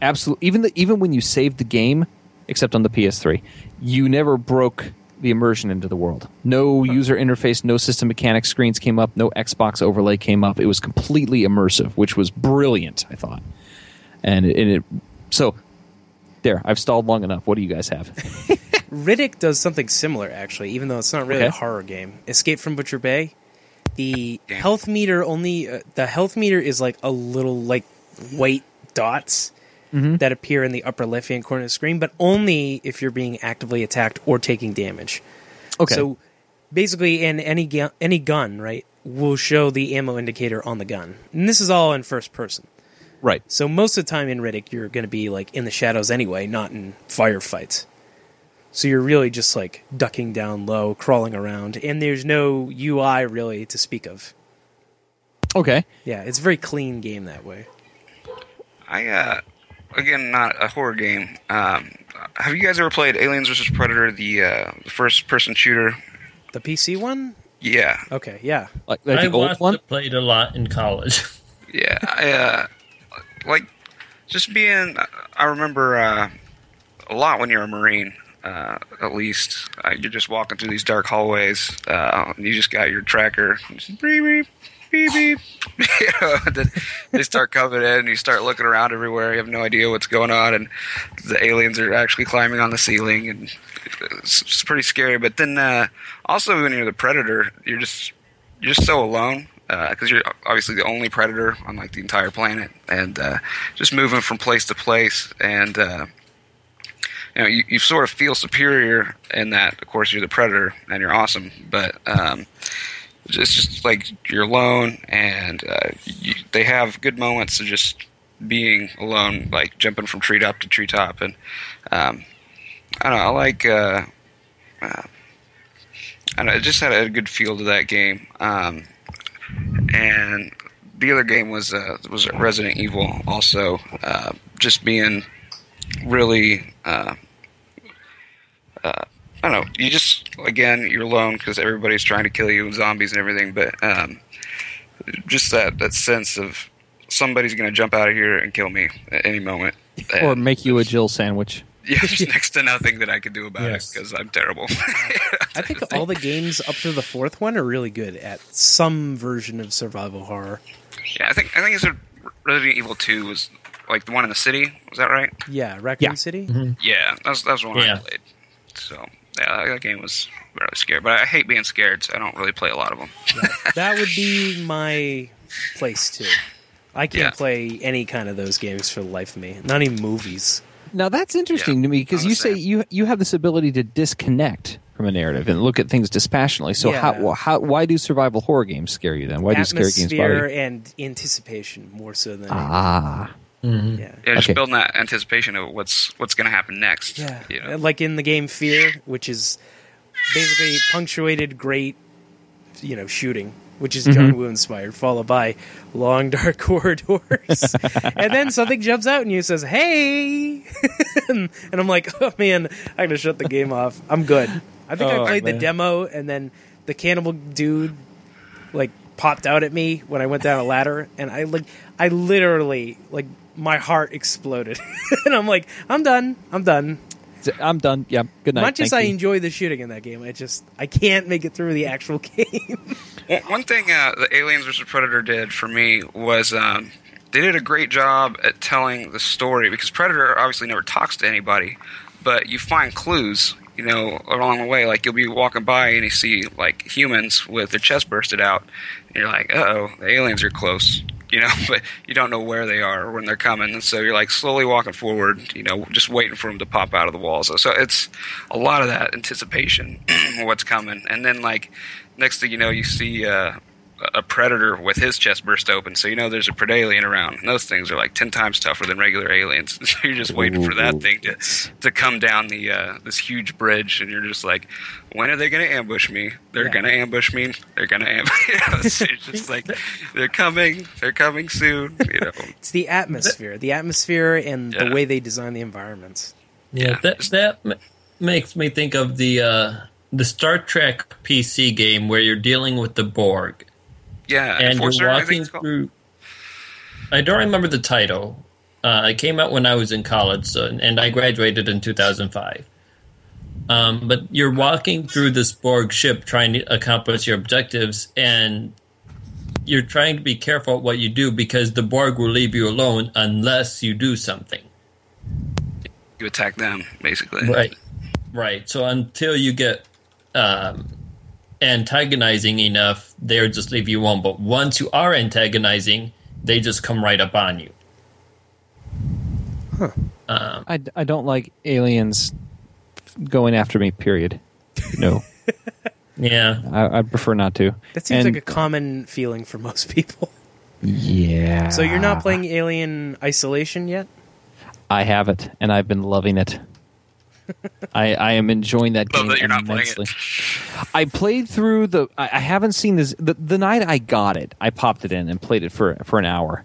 absolute even the, even when you saved the game, except on the PS3, you never broke the immersion into the world. No user interface, no system mechanics screens came up, no Xbox overlay came up. It was completely immersive, which was brilliant. I thought, and it, and it so there. I've stalled long enough. What do you guys have? Riddick does something similar, actually, even though it's not really Okay. a horror game. Escape from Butcher Bay. The health meter only uh, the health meter is like a little like white dots that appear in the upper left hand corner of the screen, but only if you're being actively attacked or taking damage. Okay, So basically, in any gu- any gun, right, will show the ammo indicator on the gun, and this is all in first person. right. So most of the time in Riddick, you're going to be like in the shadows anyway, not in firefights. So you're really just like ducking down low, crawling around, and there's no UI really to speak of. Okay. Yeah, it's a very clean game that way. I uh, again not a horror game. Um, have you guys ever played Aliens vs Predator, the uh, the first person shooter? The PC one? Yeah, Okay, yeah. Like, like I the old watched one. it played a lot in college. yeah. I uh, like just being. I remember uh, a lot when you're a Marine. Uh, at least uh, you're just walking through these dark hallways. Uh, and you just got your tracker. Just beep beep beep beep. they start coming in, and you start looking around everywhere. You have no idea what's going on, and the aliens are actually climbing on the ceiling, and it's, it's pretty scary. But then uh, also when you're the predator, you're just you're just so alone because you're obviously the only predator on like the entire planet, and uh, just moving from place to place, and uh, you know you, you sort of feel superior in that. Of course, you're the predator and you're awesome, but um, it's just like you're alone, and uh, you, they have good moments of just being alone, like jumping from treetop to treetop, and um, I don't know. I like. Uh, uh, I don't know, it just had a good feel to that game. Um, and the other game was uh, was Resident Evil, also uh, just being really. I don't know. You just again, you're alone because everybody's trying to kill you and zombies and everything. But um, just that that sense of somebody's going to jump out of here and kill me at any moment, Or And make you a Jill sandwich. yeah, there's next to nothing that I could do about Yes. it because I'm terrible. I think all the games up to the fourth one are really good at some version of survival horror. yeah, I think I think it's a Resident Evil Two was like the one in the city. Was that right? Yeah, Raccoon Yeah. City. Yeah, that was that was the one I played. So yeah, that game was really scary. But I hate being scared, so I don't really play a lot of them. That would be my place too. I can't Yeah. play any kind of those games for the life of me. Not even movies. Now that's interesting Yeah, to me because you say you you have this ability to disconnect from a narrative and look at things dispassionately. So Yeah. how, how why do survival horror games scare you then? Why do scary games Atmosphere bother you? and anticipation more so than Ah, anything. Mm-hmm. yeah. Yeah, just Okay. building that anticipation of what's what's going to happen next. Yeah, you know? like in the game Fear, which is basically punctuated great, you know, shooting, which is John mm-hmm. Woo inspired, followed by long dark corridors, and then something jumps out and you says, "Hey," and I'm like, "Oh man, I gotta shut the game off. I'm good." I think Oh, I played the demo, and then the cannibal dude like popped out at me when I went down a ladder, and I like, I literally like my heart exploded, and I'm like, "I'm done. I'm done." I'm done. Yeah, good night. Much as Thank I you. enjoy the shooting in that game, I just I can't make it through the actual game. One- One thing uh, the Aliens vs Predator did for me was um, they did a great job at telling the story because Predator obviously never talks to anybody, but you find clues, you know, along the way. Like you'll be walking by and you see like humans with their chest bursted out, and you're like, "Uh oh, the aliens are close." You know, but you don't know where they are or when they're coming, and so you're like slowly walking forward. You know, just waiting for them to pop out of the walls. So it's a lot of that anticipation, what's coming, and then like next thing you know, you see uh, a predator with his chest burst open, so you know there's a predalien around. And those things are like ten times tougher than regular aliens. So you're just waiting for that thing to to come down the uh, this huge bridge, and you're just like, when are they going to ambush me? They're Yeah. going to ambush me. They're going to ambush. You know, it's just like they're coming. They're coming soon. You know. It's the atmosphere, the atmosphere, and the way they design the environments. Yeah, Yeah. that that ma- makes me think of the uh, the Star Trek PC game where you're dealing with the Borg Yeah, and Enforcer, you're I walking called. through. I don't remember the title. Uh, it came out when I was in college, so, and I graduated in 2005. Um, but you're walking through this Borg ship trying to accomplish your objectives, and you're trying to be careful what you do because the Borg will leave you alone unless you do something. You attack them, basically. Right. Right. So until you get um, antagonizing enough, they'll just leave you alone. But once you are antagonizing, they just come right up on you. Huh. Um, I, I don't like aliens going after me. Period. No, Yeah. I, I prefer not to. That seems And- like a common feeling for most people. yeah. So you're not playing Alien Isolation yet? I have it, and I've been loving it. I, I am enjoying that Love game that you're not playing it. immensely. I played through the. I, I haven't seen this. The, the night I got it, I popped it in and played it for for an hour.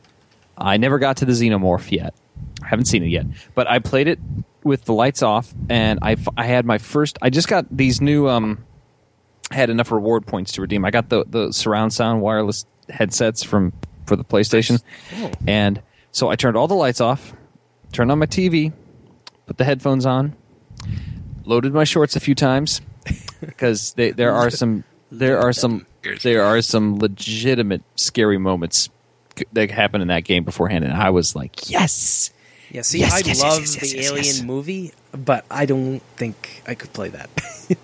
I never got to the xenomorph yet. I haven't seen it yet, but I played it with the lights off, and I I had my first. I just got these new. Um, I had enough reward points to redeem. I got the the surround sound wireless headsets from for the PlayStation, and so I turned all the lights off, turned on my TV, put the headphones on, loaded my shorts a few times because they, there are some there are some there are some legitimate scary moments that happen in that game beforehand, and I was like, yes. Yeah, see, Yes, I yes, yes, love yes, yes, the yes, Alien yes. movie, but I don't think I could play that.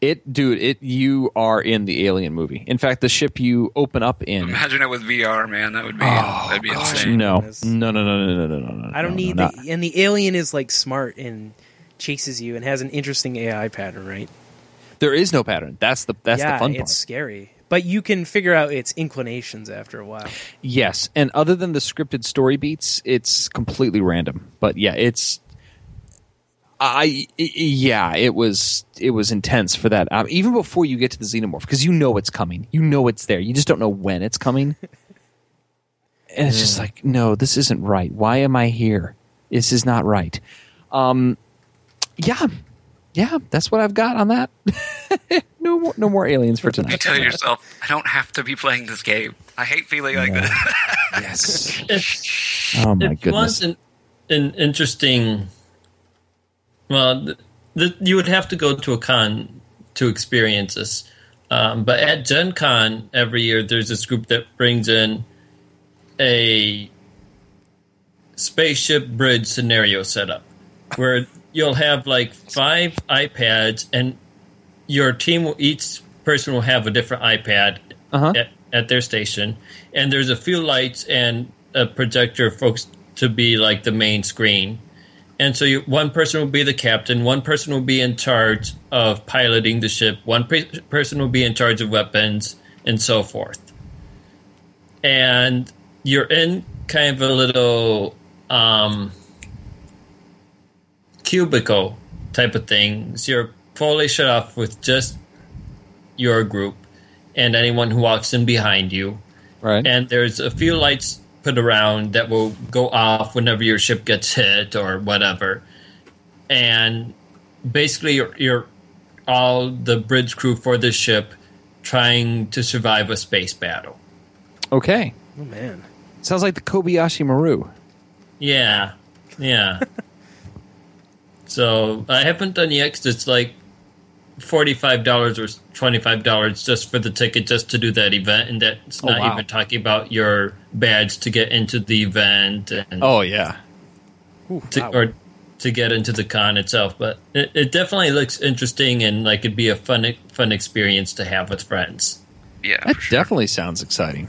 It, dude, it you are in the Alien movie. In fact, the ship you open up in. Imagine it with VR, man. That would be Oh, that'd be gosh. insane. No, no, no, no, no, no, no, no. I don't no, need no, the and the alien is like smart and chases you and has an interesting AI pattern, right? There is no pattern. That's the that's yeah, the fun it's scary. But you can figure out its inclinations after a while. Yes, and other than the scripted story beats, it's completely random. But yeah, it's I I- yeah, it was it was intense for that. Um, even before you get to the xenomorph, because you know it's coming, you know it's there. You just don't know when it's coming, and it's just like, no, this isn't right. Why am I here? This is not right. Um, yeah, yeah, that's what I've got on that. no more, no more aliens for tonight. You tonight. tell yourself, I don't have to be playing this game. I hate feeling like this. yes. If, Oh my it goodness. was an, an interesting. Well, th- th- you would have to go to a con to experience this. Um, but at Gen Con every year, there's this group that brings in a spaceship bridge scenario setup where you'll have like five iPads, and your team will each person will have a different iPad Uh-huh. at, at their station, and there's a few lights and a projector folks to be like the main screen. And so you, one person will be the captain, one person will be in charge of piloting the ship, one pe- person will be in charge of weapons, and so forth. And you're in kind of a little um, cubicle type of thing. So you're fully shut off with just your group and anyone who walks in behind you Right. and there's a few lights put around that will go off whenever your ship gets hit or whatever. And basically, you're, you're all the bridge crew for the ship trying to survive a space battle. okay. Oh man. Sounds like the Kobayashi Maru. Yeah, yeah. so I haven't done yet 'cause it's like forty-five dollars or twenty-five dollars just for the ticket just to do that event, and that's Oh, not wow. even talking about your badge to get into the event and Oh yeah. Ooh, to, wow. or to get into the con itself. But it, it definitely looks interesting and like it'd be a fun fun experience to have with friends. yeah, That sure. definitely sounds exciting.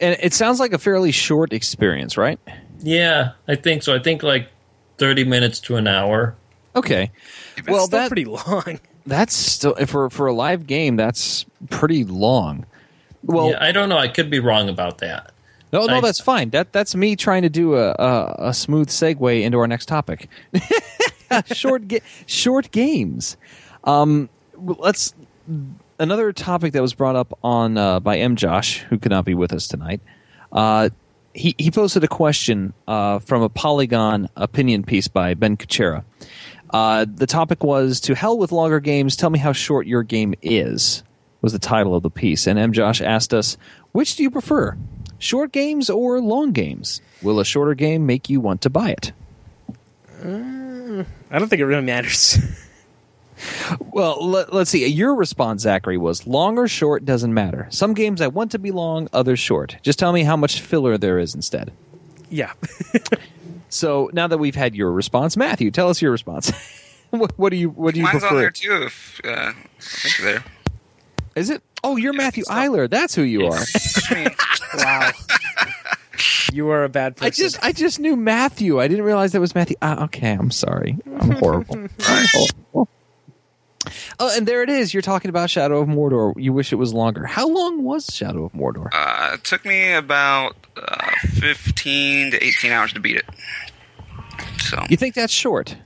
And it sounds like a fairly short experience, right? Yeah, I think so. I think like thirty minutes to an hour. Okay. It's Well, that's pretty long. that's still for for a live game. That's pretty long. Well, yeah, I don't know. I could be wrong about that. no, no, I- that's fine. That that's me trying to do a a, a smooth segue into our next topic. short ga- short games. Um, let's another topic that was brought up on uh, by M. Josh, who could not be with us tonight. Uh, he he posted a question uh, from a Polygon opinion piece by Ben Kuchera. Uh, the topic was to hell with longer games. Tell me how short your game is. Was the title of the piece, and M. Josh asked us, which do you prefer, short games or long games? Will a shorter game make you want to buy it? I don't think it really matters. Well, let, us see. Your response, Zachary, was long or short doesn't matter. Some games I want to be long, others short. Just tell me how much filler there is instead. yeah. So now that we've had your response, Matthew, tell us your response. what, what do you what do you Mine's on prefer? there too. If uh, I think there. Is it? Oh, you're Yeah, Matthew Eiler. That's who you are. Wow. you are a bad person. I just I just knew Matthew. I didn't realize that was Matthew. Ah, okay, I'm sorry. I'm horrible. I'm horrible. Oh, and there it is. You're talking about Shadow of Mordor. You wish it was longer. How long was Shadow of Mordor? uh, it took me about uh, 15 to 18 hours to beat it. So, You think that's short,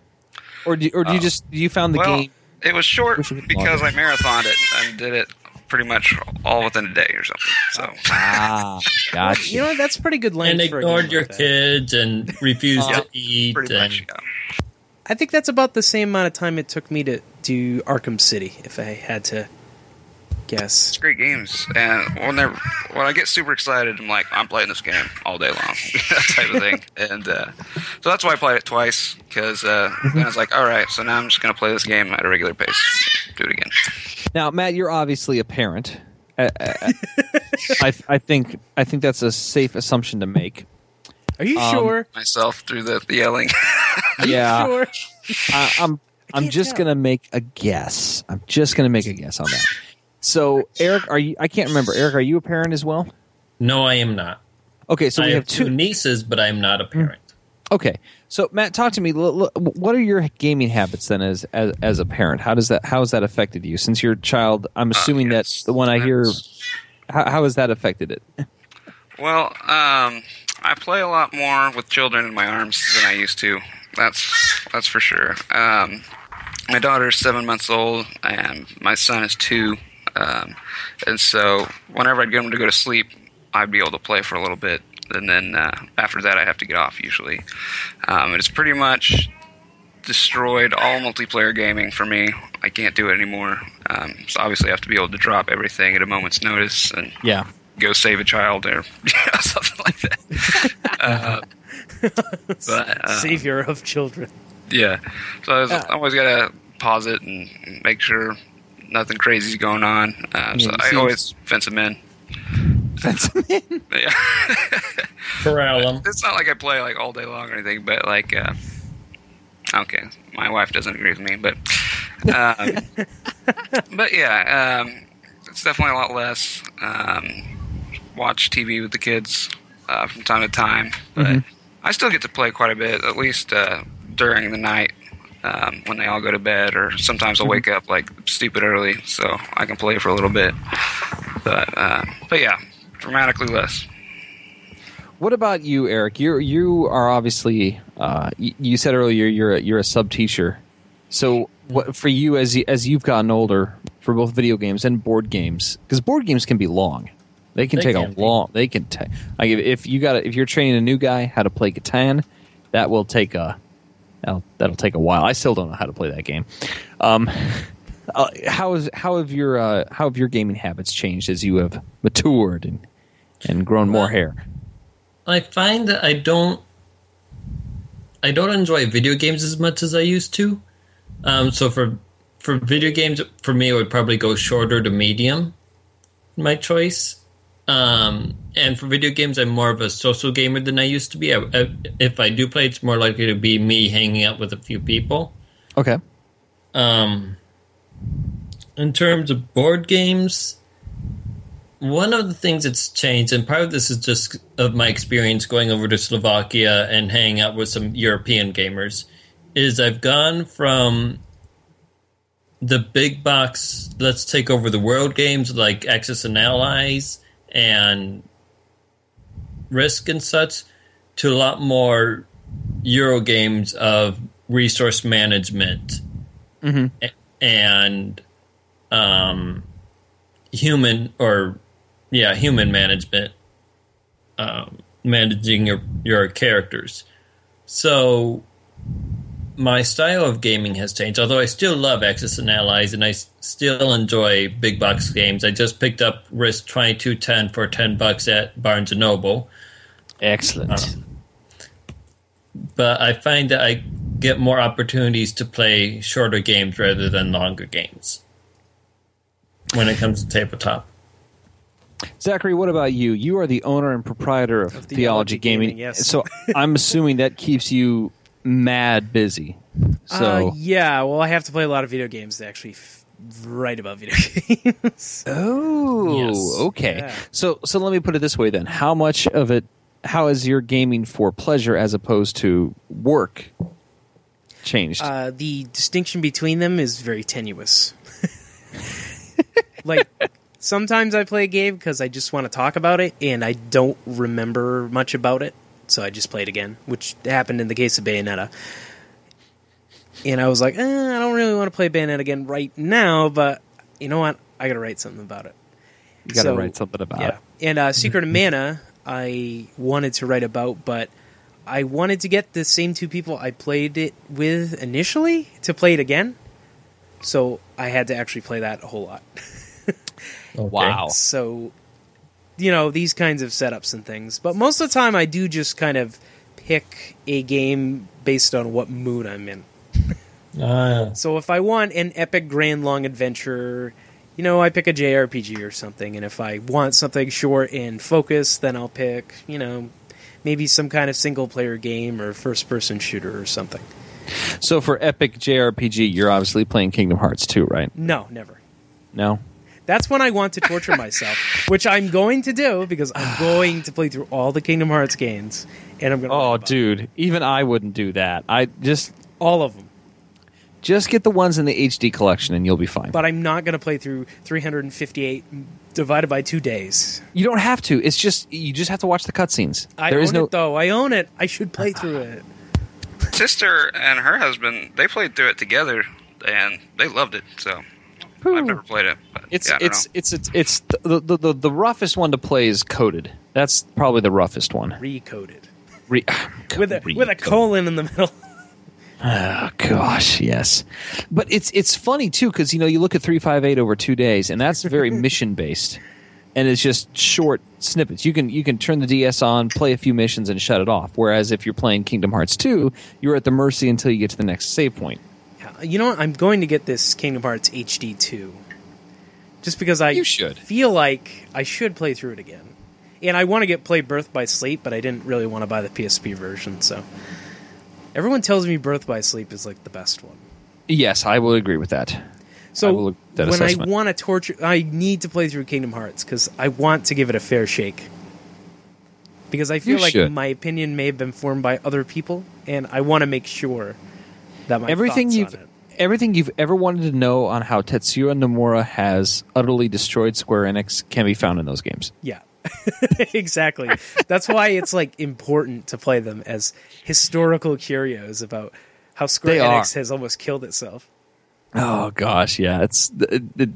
or do, or do you just you found the Uh, well, game? it was short it was because. I marathoned it and did it pretty much all within a day or something. So, Ah, gotcha. you know that's pretty good length. and for a ignored game your like that. kids and refused Yeah, to eat. pretty and, much, yeah. I think that's about the same amount of time it took me to do Arkham City, if I had to guess. It's great games, and when they're when I get super excited, I'm like, I'm playing this game all day long, that type of thing. And uh, so that's why I played it twice because uh, then I was like, all right, so now I'm just gonna play this game at a regular pace, do it again. Now, Matt, you're obviously a parent. Uh, uh, I, I think I think that's a safe assumption to make. Are you Um, sure? Myself through the, the yelling. Yeah, Sure. I, I'm I'm just tell. gonna make a guess. I'm just gonna make a guess on that. So, Eric, are you? I can't remember. Eric, are you a parent as well? No, I am not. Okay, so I we have have two two. nieces, but I am not a parent. Okay, so Matt, talk to me. L- l- What are your gaming habits then, as as, as a parent? How does that how has that affected you since your child? I'm assuming yes. that the one I hear. How, how has that affected it? Well, um, I play a lot more with children in my arms than I used to. That's that's for sure. Um, my daughter is seven months old, and my son is two. Um, and so, whenever I'd get him to go to sleep, I'd be able to play for a little bit, and then uh, after that, I have to get off usually. Um, it's pretty much destroyed all multiplayer gaming for me. I can't do it anymore. Um, so obviously, I have to be able to drop everything at a moment's notice and Yeah. Go save a child or you know, something like that. uh, but, uh, Savior of children. yeah. So I, was, I always got to pause it and make sure nothing crazy is going on. Uh, so I see- always fence them in. Fence them in. Yeah. Corral them. it's not like I play like all day long or anything, but like, uh, okay, my wife doesn't agree with me, but, um, but yeah, um, it's definitely a lot less. Um, watch TV with the kids uh, from time to time, but I still get to play quite a bit, at least uh, during the night. Um, when they all go to bed, or sometimes I'll wake up like stupid early, so I can play for a little bit. But uh, but yeah, dramatically less. What about you, Eric? You you are obviously uh, y- you said earlier you're a, you're a sub teacher. So what for you as you, as you've gotten older for both video games and board games because board games can be long. They can They take can a be. long. They can take. Like if, if you got if you're training a new guy how to play Catan, that will take a that'll, that'll take a while. I still don't know how to play that game. Um, uh, how is how have your uh, how have your gaming habits changed as you have matured and and grown more hair? I find that I don't I don't enjoy video games as much as I used to. Um, so for for video games, for me, it would probably go shorter to medium. My choice. Um, and for video games, I'm more of a social gamer than I used to be. I, I, if I do play, it's more likely to be me hanging out with a few people. Okay. Um, in terms of board games, one of the things that's changed, and part of this is just of my experience going over to Slovakia and hanging out with some European gamers, is I've gone from the big box, let's take over the world games like Axis and Allies and Risk and such, to a lot more Euro games of resource management a- and um, human or yeah, human management, um, managing your your characters. So my style of gaming has changed. Although I still love Axis and Allies, and I still enjoy big box games. I just picked up Risk twenty two ten for ten bucks at Barnes and Noble Excellent. Um, but I find that I get more opportunities to play shorter games rather than longer games when it comes to tabletop. Zachary, what about you? You are the owner and proprietor of, Theology, Theology Gaming. Gaming, yes. So I'm assuming that keeps you mad busy. So uh, yeah, well, I have to play a lot of video games to actually f- write about video games. Oh, Yes. okay. Yeah. So so let me put it this way then. How much of it how is your gaming for pleasure as opposed to work changed? uh, the distinction between them is very tenuous. like sometimes I play a game because I just want to talk about it and I don't remember much about it, so I just played again, which happened in the case of Bayonetta. And I was like, eh, I don't really want to play Bayonetta again right now, but you know what? I got to write something about it. you got to so- write something about Yeah. it. And uh, Secret of Mana, I wanted to write about, but I wanted to get the same two people I played it with initially to play it again. So I had to actually play that a whole lot. Wow. So, you know, these kinds of setups and things. But most of the time, I do just kind of pick a game based on what mood I'm in. Ah, So if I want an epic, grand, long adventure, you know, I pick a JRPG or something. And if I want something short and focused, then I'll pick, you know, maybe some kind of single player game or first person shooter or something. So for epic JRPG, you're obviously playing Kingdom Hearts 2, right? No, never. No. That's when I want to torture myself, which I'm going to do because I'm going to play through all the Kingdom Hearts games, and I'm going to. Oh, dude, even I wouldn't do that. I just all of them. just get the ones in the HD collection and you'll be fine. But I'm not going to play through 358 divided by two days. you don't have to. It's just you just have to watch the cutscenes. I There own is no it though. I own it. I should play through it. sister and her husband they played through it together, and they loved it. So I've never played it. But It's yeah, it's, it's it's it's the, the the the roughest one to play is coded. That's probably the roughest one. Recoded Re- with a with a colon in the middle. Oh gosh, yes. But it's it's funny too because you know you look at three five eight over two days, and that's very mission based, and it's just short snippets. You can you can turn the DS on, play a few missions, and shut it off. Whereas if you're playing Kingdom Hearts two, you're at the mercy until you get to the next save point. You know what? I'm going to get this Kingdom Hearts HD 2. Just because I You should. feel like I should play through it again. And I want to get play Birth by Sleep, but I didn't really want to buy the PSP version, so everyone tells me Birth by Sleep is like the best one. Yes, I will agree with that. I So will that when I want to torture I need to play through Kingdom Hearts cuz I want to give it a fair shake. Because I feel You like should. my opinion may have been formed by other people and I want to make sure that my everything you've. Everything you've ever wanted to know on how Tetsuya Nomura has utterly destroyed Square Enix can be found in those games. Yeah. exactly. That's why it's like important to play them as historical curios about how Square They Enix are. has almost killed itself. Oh gosh, yeah, it's it, it,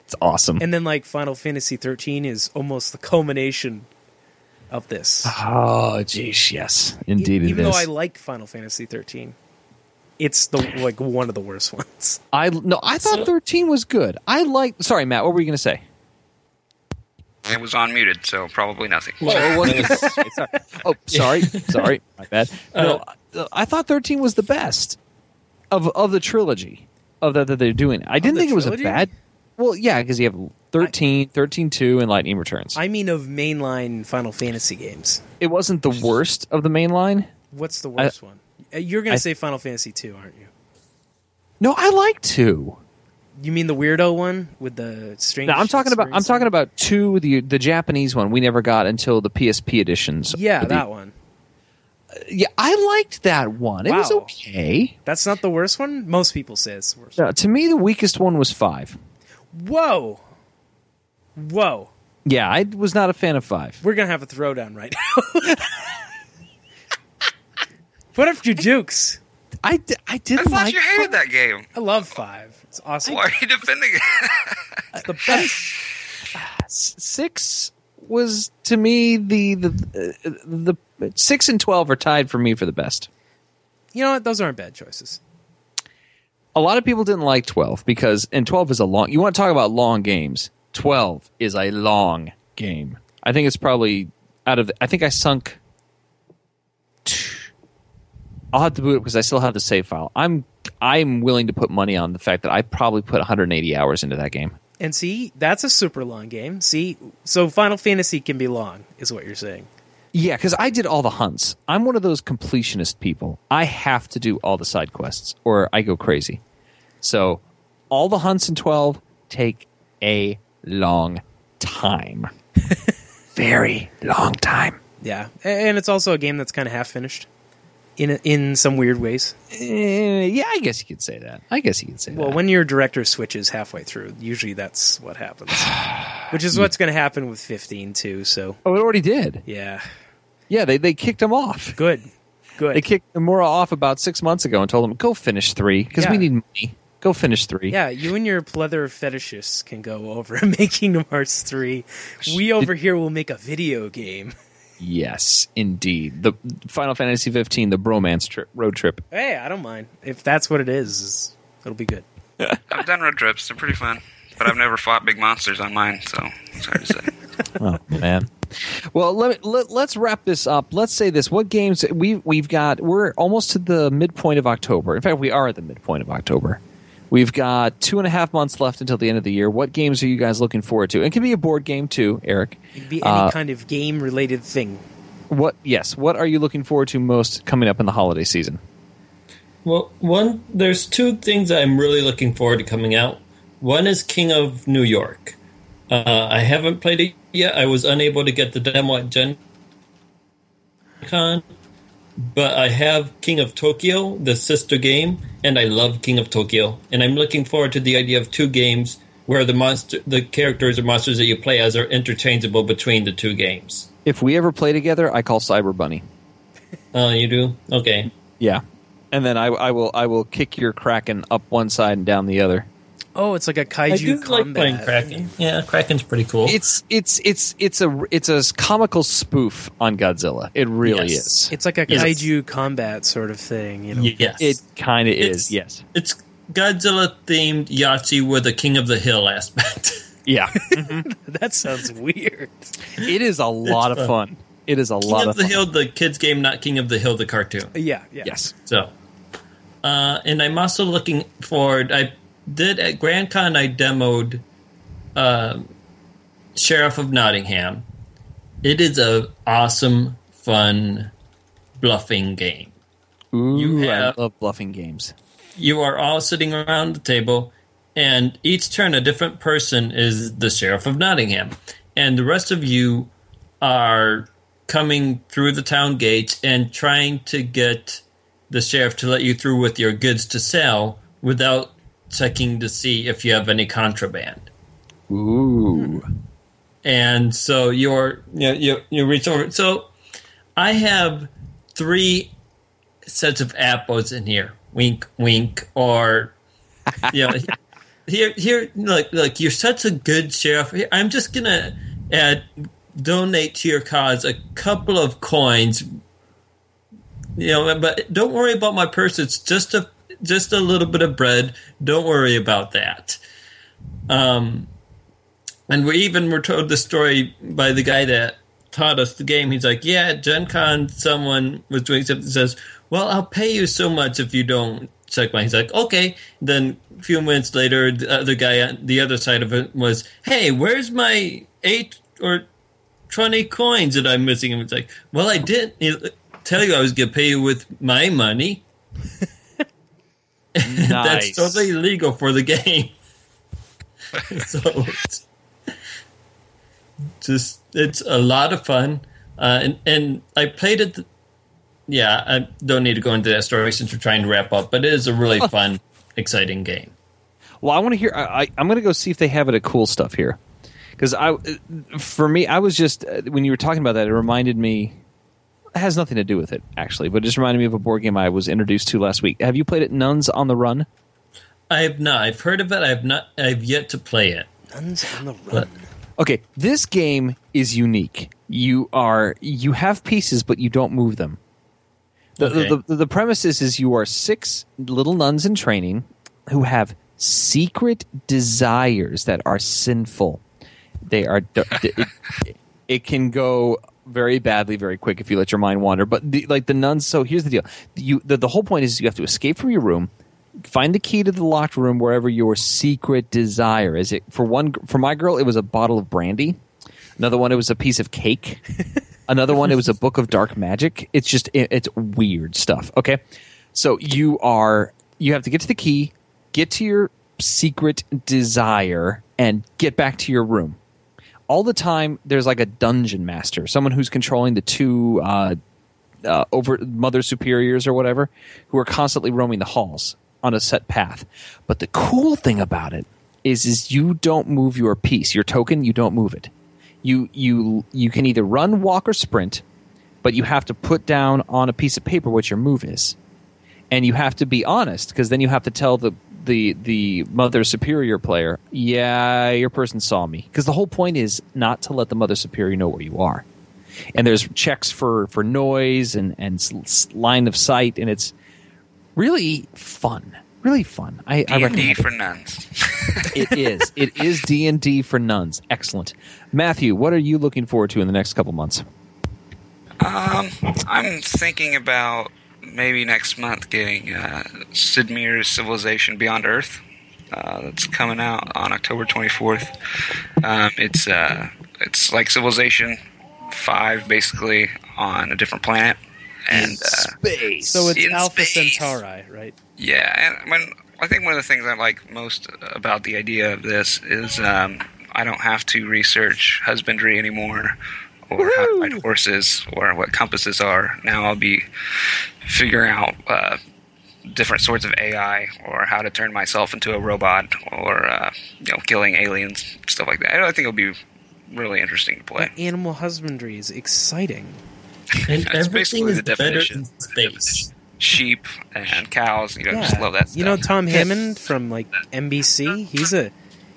it's awesome. And then like Final Fantasy 13 is almost the culmination of this. Oh, jeez, yes, indeed E- it Even is. though I like Final Fantasy 13, it's the like one of the worst ones. I no, I thought So- thirteen was good. I like. Sorry, Matt. What were you going to say? it was unmuted, so probably nothing. Oh, it was- sorry. Oh, sorry, sorry, my bad. No, uh, I thought thirteen was the best of of the trilogy of that that they're doing. I didn't think it was trilogy? a bad. Well, yeah, because you have 13, 13 2, and Lightning Returns. I mean of mainline Final Fantasy games. it wasn't the worst of the mainline. What's the worst one? Uh, You're going to say Final Fantasy 2, aren't you? No, I like two. You mean the weirdo one with the strange No, I'm talking about. I'm talking about two. The the Japanese one we never got until the PSP editions. Yeah, The- that one. Yeah, I liked that one. It was okay. That's not the worst one. Most people say it's the worst. Uh, to me, the weakest one was five. Whoa, whoa! Yeah, I was not a fan of five. We're gonna have a throwdown right now. Put up you dukes. I I didn't I thought like you hated that game. I love five. It's awesome. Why are you defending it? It's the best. Six. Was to me the the uh, the six and twelve are tied for me for the best. You know what? Those aren't bad choices. A lot of people didn't like twelve because and twelve is a long. You want to talk about long games? Twelve is a long game. I think it's probably out of. I think I sunk. I'll have to boot it because I still have the save file. I'm I'm willing to put money on the fact that I probably put 180 hours into that game. And see, that's a super long game. See, so Final Fantasy can be long, is what you're saying. Yeah, because I did all the hunts. I'm one of those completionist people. I have to do all the side quests or I go crazy. So all the hunts in 12 take a long time. Very long time. Yeah, and it's also a game that's kind of half finished, in in some weird ways. Eh, yeah, I guess you could say that. I guess you could say Well, that. Well, when your director switches halfway through, usually that's what happens. Which is what's going to happen with 15 too. So oh, it already did. yeah, Yeah, they, they kicked him off. good, good. They kicked Nomura off about six months ago and told him, go finish three because we need money. Go finish three. Yeah, you and your pleather fetishists can go over and make Kingdom Hearts 3. We over here will make a video game. Yes, indeed. The Final Fantasy 15, the bromance trip, road trip. Hey, I don't mind. If that's what it is, is- it'll be good. I've done road trips. They're pretty fun. But I've never fought big monsters on mine, so it's hard to say. Oh man. Well, let, let let's wrap this up. Let's say this: what games we we've got? We're almost to the midpoint of October. In fact, we are at the midpoint of October. We've got two and a half months left until the end of the year. What games are you guys looking forward to? It can be a board game too, Eric. It could be any Uh, kind of game related thing. What? Yes. What are you looking forward to most coming up in the holiday season? Well, one there's two things I'm really looking forward to coming out. One is King of New York. Uh, I haven't played it yet. I was unable to get the demo at Gen Con, but I have King of Tokyo, the sister game, and I love King of Tokyo. And I'm looking forward to the idea of two games where the monster, the characters or monsters that you play as are interchangeable between the two games. If we ever play together, I call Cyber Bunny. Oh, you do? Okay. Yeah. and then I, I will I will kick your kraken up one side and down the other. Oh, it's like a kaiju I do like playing Kraken. Yeah, Kraken's pretty cool. It's it's it's it's a it's a comical spoof on Godzilla. It really Yes. is. It's like a Yes. kaiju combat sort of thing. You know, yes, It kind of It's- is. Yes. it's Godzilla themed Yahtzee with a King of the Hill aspect. Yeah. that sounds weird. it is a lot of fun. fun. It is a King lot of fun. King of the fun. Hill, the kids game, not King of the Hill, the cartoon. Yeah, yeah. Yes. So, uh, and I'm also looking forward. I did at Grand Con. I demoed um Sheriff of Nottingham. It is a awesome, fun bluffing game. Ooh, You have- I love bluffing games. You are all sitting around the table, and each turn, a different person is the Sheriff of Nottingham, and the rest of you are coming through the town gates and trying to get the sheriff to let you through with your goods to sell without checking to see if you have any contraband. Ooh. And so you're you you, you reach over. So I have three sets of apples in here. Wink, wink, or you know, here here like like you're such a good sheriff. I'm just gonna add donate to your cause a couple of coins. You know, but don't worry about my purse. It's just a just a little bit of bread. Don't worry about that. Um, and we even were told the story by the guy that taught us the game. He's like, "Yeah, Gen Con, someone was doing something." Says, "Well, I'll pay you so much if you don't check my." He's like, "Okay." Then a few minutes later, the other guy on the other side of it was, "Hey, where's my eight or twenty coins that I'm missing?" And it's like, "Well, I didn't tell you I was going to pay you with my money." That's totally illegal for the game. so it's just it's a lot of fun, uh, and and I played it. Yeah, I don't need to go into that story since we're trying to wrap up, but it is a really fun, exciting game. Well, I want to hear. I, I, I'm going to go see if they have it at Cool Stuff here, because I, for me, I was just uh, when you were talking about that, it reminded me. It has nothing to do with it actually, but it just reminded me of a board game I was introduced to last week. Have you played it? Nuns on the Run. I have not. I've heard of it. I've not. I've yet to play it. Nuns on the run. Okay, this game is unique. You are you have pieces, but you don't move them. The, Okay. the, the, the premise is, is you are six little nuns in training who have secret desires that are sinful. They are it, it can go very badly very quick if you let your mind wander. But the, like the nuns, so here's the deal: you the, the whole point is you have to escape from your room, find the key to the locked room wherever your secret desire is. It for one for my girl, it was a bottle of brandy. Another one, it was a piece of cake. Another one, it was a book of dark magic. It's just it, it's weird stuff. Okay, so you are you have to get to the key, get to your secret desire, and get back to your room. All the time, there's like a dungeon master, someone who's controlling the two uh, uh, over mother superiors or whatever, who are constantly roaming the halls on a set path. But the cool thing about it is, is you don't move your piece, your token. You don't move it. You you you can either run, walk, or sprint, but you have to put down on a piece of paper what your move is, and you have to be honest because then you have to tell the the the mother superior player, yeah, your person saw me. Because the whole point is not to let the mother superior know where you are and there's checks for for noise and and line of sight, and it's really fun, really fun. I, D and D for nuns. it is. It is D and D for nuns. Excellent, Matthew. What are you looking forward to in the next couple months? Um, I'm thinking about maybe next month getting uh, Sid Meier's Civilization Beyond Earth. Uh, that's coming out on October 24th. Um, it's uh, it's like Civilization Five, basically on a different planet, and uh, Space. So it's In Alpha space. Centauri, right? Yeah, and when I think one of the things I like most about the idea of this is um, I don't have to research husbandry anymore, or how to ride horses, or what compasses are. Now I'll be figuring out uh, different sorts of AI, or how to turn myself into a robot, or uh, you know, killing aliens, stuff like that. I think it'll be really interesting to play. Animal husbandry is exciting. And That's everything basically is the better definition. in space. sheep and cows. You know, just love that. Stuff. You know Tom Hammond from like NBC. He's a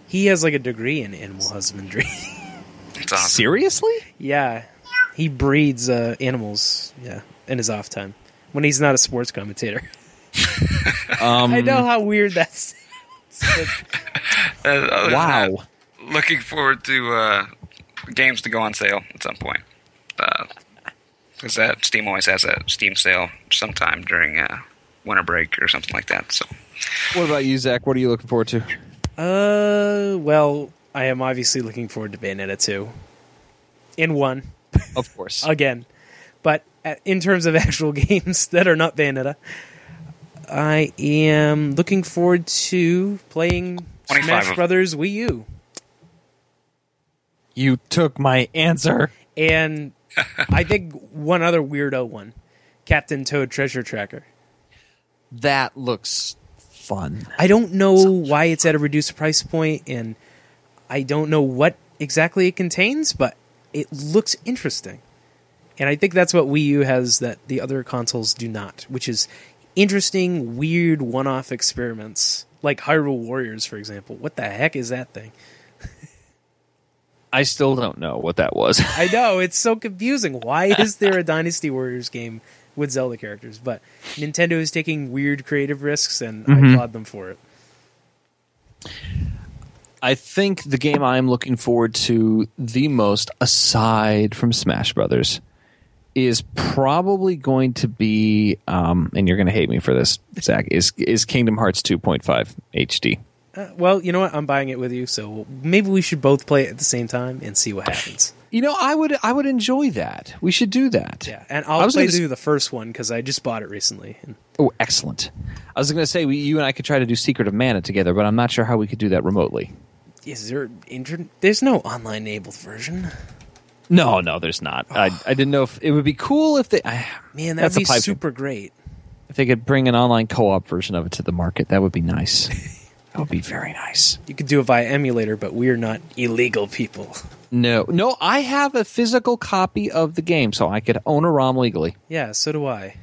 he has like a degree in animal husbandry. it's awesome. Seriously? yeah, he breeds uh, animals. Yeah, in his off time when he's not a sports commentator. Um, I know how weird that's. Uh, other than Wow. that, looking forward to uh, games to go on sale at some point. Because that Steam always has a Steam sale sometime during uh, winter break or something like that. So What about you, Zach? What are you looking forward to? Uh, well, I am obviously looking forward to Bayonetta 2. In one, Of course. again. But uh, in terms of actual games that are not Bayonetta, I am looking forward to playing Smash Brothers Wii U. you took my answer. And I think one other weirdo one Captain Toad Treasure Tracker. That looks fun. I don't know why it's at a reduced price point, and I don't know what exactly it contains, but it looks interesting. And I think that's what Wii U has that the other consoles do not, which is interesting, weird one off experiments. Like Hyrule Warriors, for example. What the heck is that thing? I still don't know what that was. I know, it's so confusing. Why is there a Dynasty Warriors game with Zelda characters? But Nintendo is taking weird creative risks, and I mm-hmm. applaud them for it. I think the game I'm looking forward to the most, aside from Smash Brothers, is probably going to be, um, and you're going to hate me for this, Zach, is is Kingdom Hearts 2.5 HD. Uh, well, you know what? I'm buying it with you, so maybe we should both play it at the same time and see what happens. You know, I would I would enjoy that. We should do that. Yeah, and I'll I was play gonna s- the first one because I just bought it recently. Oh, excellent. I was going to say we, you and I could try to do Secret of Mana together, but I'm not sure how we could do that remotely. Is there inter- There's no online enabled version. No, no, there's not. I, I didn't know if it would be cool if they I, Man, That's that'd a be pipe dream. super great. if they could bring an online co-op version of it to the market. That would be nice. that would be very nice. You could do it via emulator, but we're not illegal people. No, no, I have a physical copy of the game, so I could own a ROM legally. Yeah, so do I.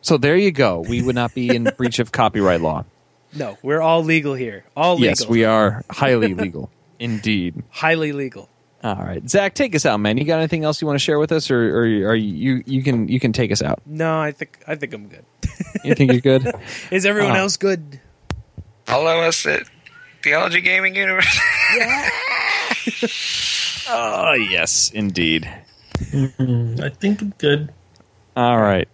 So there you go. We would not be in breach of copyright law. No, we're all legal here. All legal. Yes, we are highly legal. Indeed. highly legal. All right, Zach, take us out, man. You got anything else you want to share with us, or, or are you you can you can take us out? No, I think I think I'm good. You think you're good? Is everyone Uh-huh. else good? follow us at Theology Gaming University. oh yes, indeed. I think it's good. All right.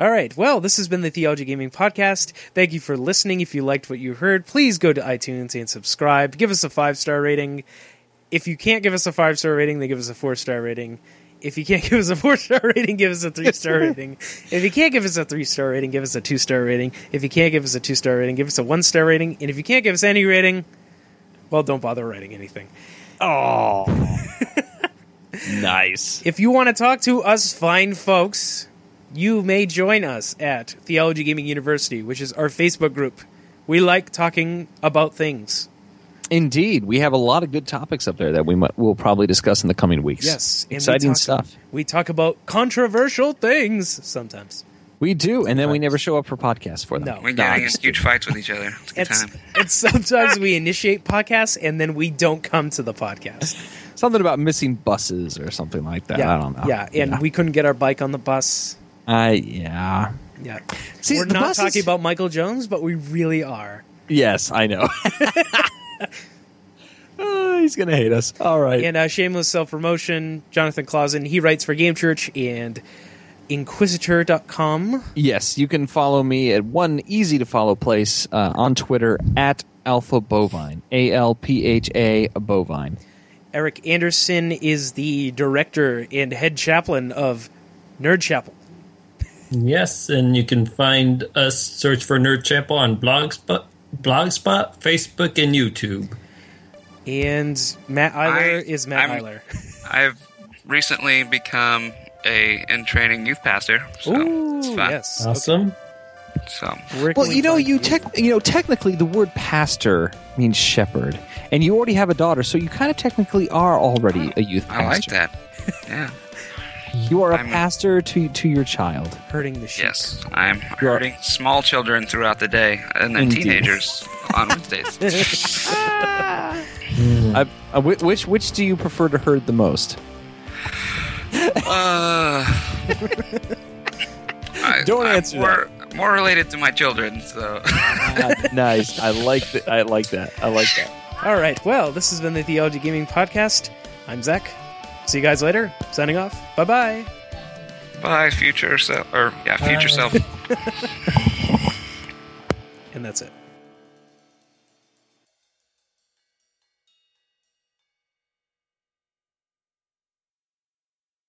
All right. Well, this has been the Theology Gaming Podcast. Thank you for listening. If you liked what you heard, please go to iTunes and subscribe. Give us a five star rating. If you can't give us a five star rating, then give us a four star rating. If you can't give us a four star rating, give us a three star rating. If you can't give us a three star rating, give us a two star rating. If you can't give us a two star rating, give us a one star rating. And if you can't give us any rating, well, don't bother writing anything. Oh, nice. If you want to talk to us fine folks, you may join us at Theology Gaming University, which is our Facebook group. We like talking about things. Indeed, we have a lot of good topics up there that we might, will probably discuss in the coming weeks. Yes, and we exciting talk- stuff. We talk about controversial things sometimes. We do, and then we never show up for podcasts for them. No. We No, get I in huge fights with each other. It's a good It's, time. it's sometimes we initiate podcasts and then we don't come to the podcast. Something about missing buses or something like that. Yeah, I don't know. yeah, and we couldn't get our bike on the bus. I yeah. Yeah, See, we're the not bus is- talking about Michael Jones, but we really are. Yes, I know. Oh, he's gonna hate us. All right. And uh, shameless self promotion, Jonathan Clausen, he writes for Game Church and Inquisitor.com. Yes, you can follow me at one easy to follow place uh, on Twitter at Alpha Bovine. A L P H A Bovine. Eric Anderson is the director and head chaplain of Nerd Chapel. Yes, and you can find us search for Nerd Chapel on Blogspot, Blogspot, Facebook, and YouTube. And Matt Eiler I- is Matt I'm- Eiler. I've recently become a in training youth pastor, so Ooh, fun. yes. Awesome. So Well, you know, you tech, you know, technically the word pastor means shepherd, and you already have a daughter, so you kind of technically are already a youth pastor. I like that. Yeah. You are a I'm- pastor to to your child. Hurting the sheep. Yes, I'm You are- hurting small children throughout the day, and then Indeed. teenagers on Wednesdays. I, uh, whi- which which do you prefer to herd the most? Uh, I, Don't I'm answer more, More related to my children, so. Ah, nice. I like that. I like that. I like that. All right. Well, this has been the Theology Gaming Podcast. I'm Zach. See you guys later. Signing off. Bye bye. Bye, future self. Or, yeah, future self. And that's it.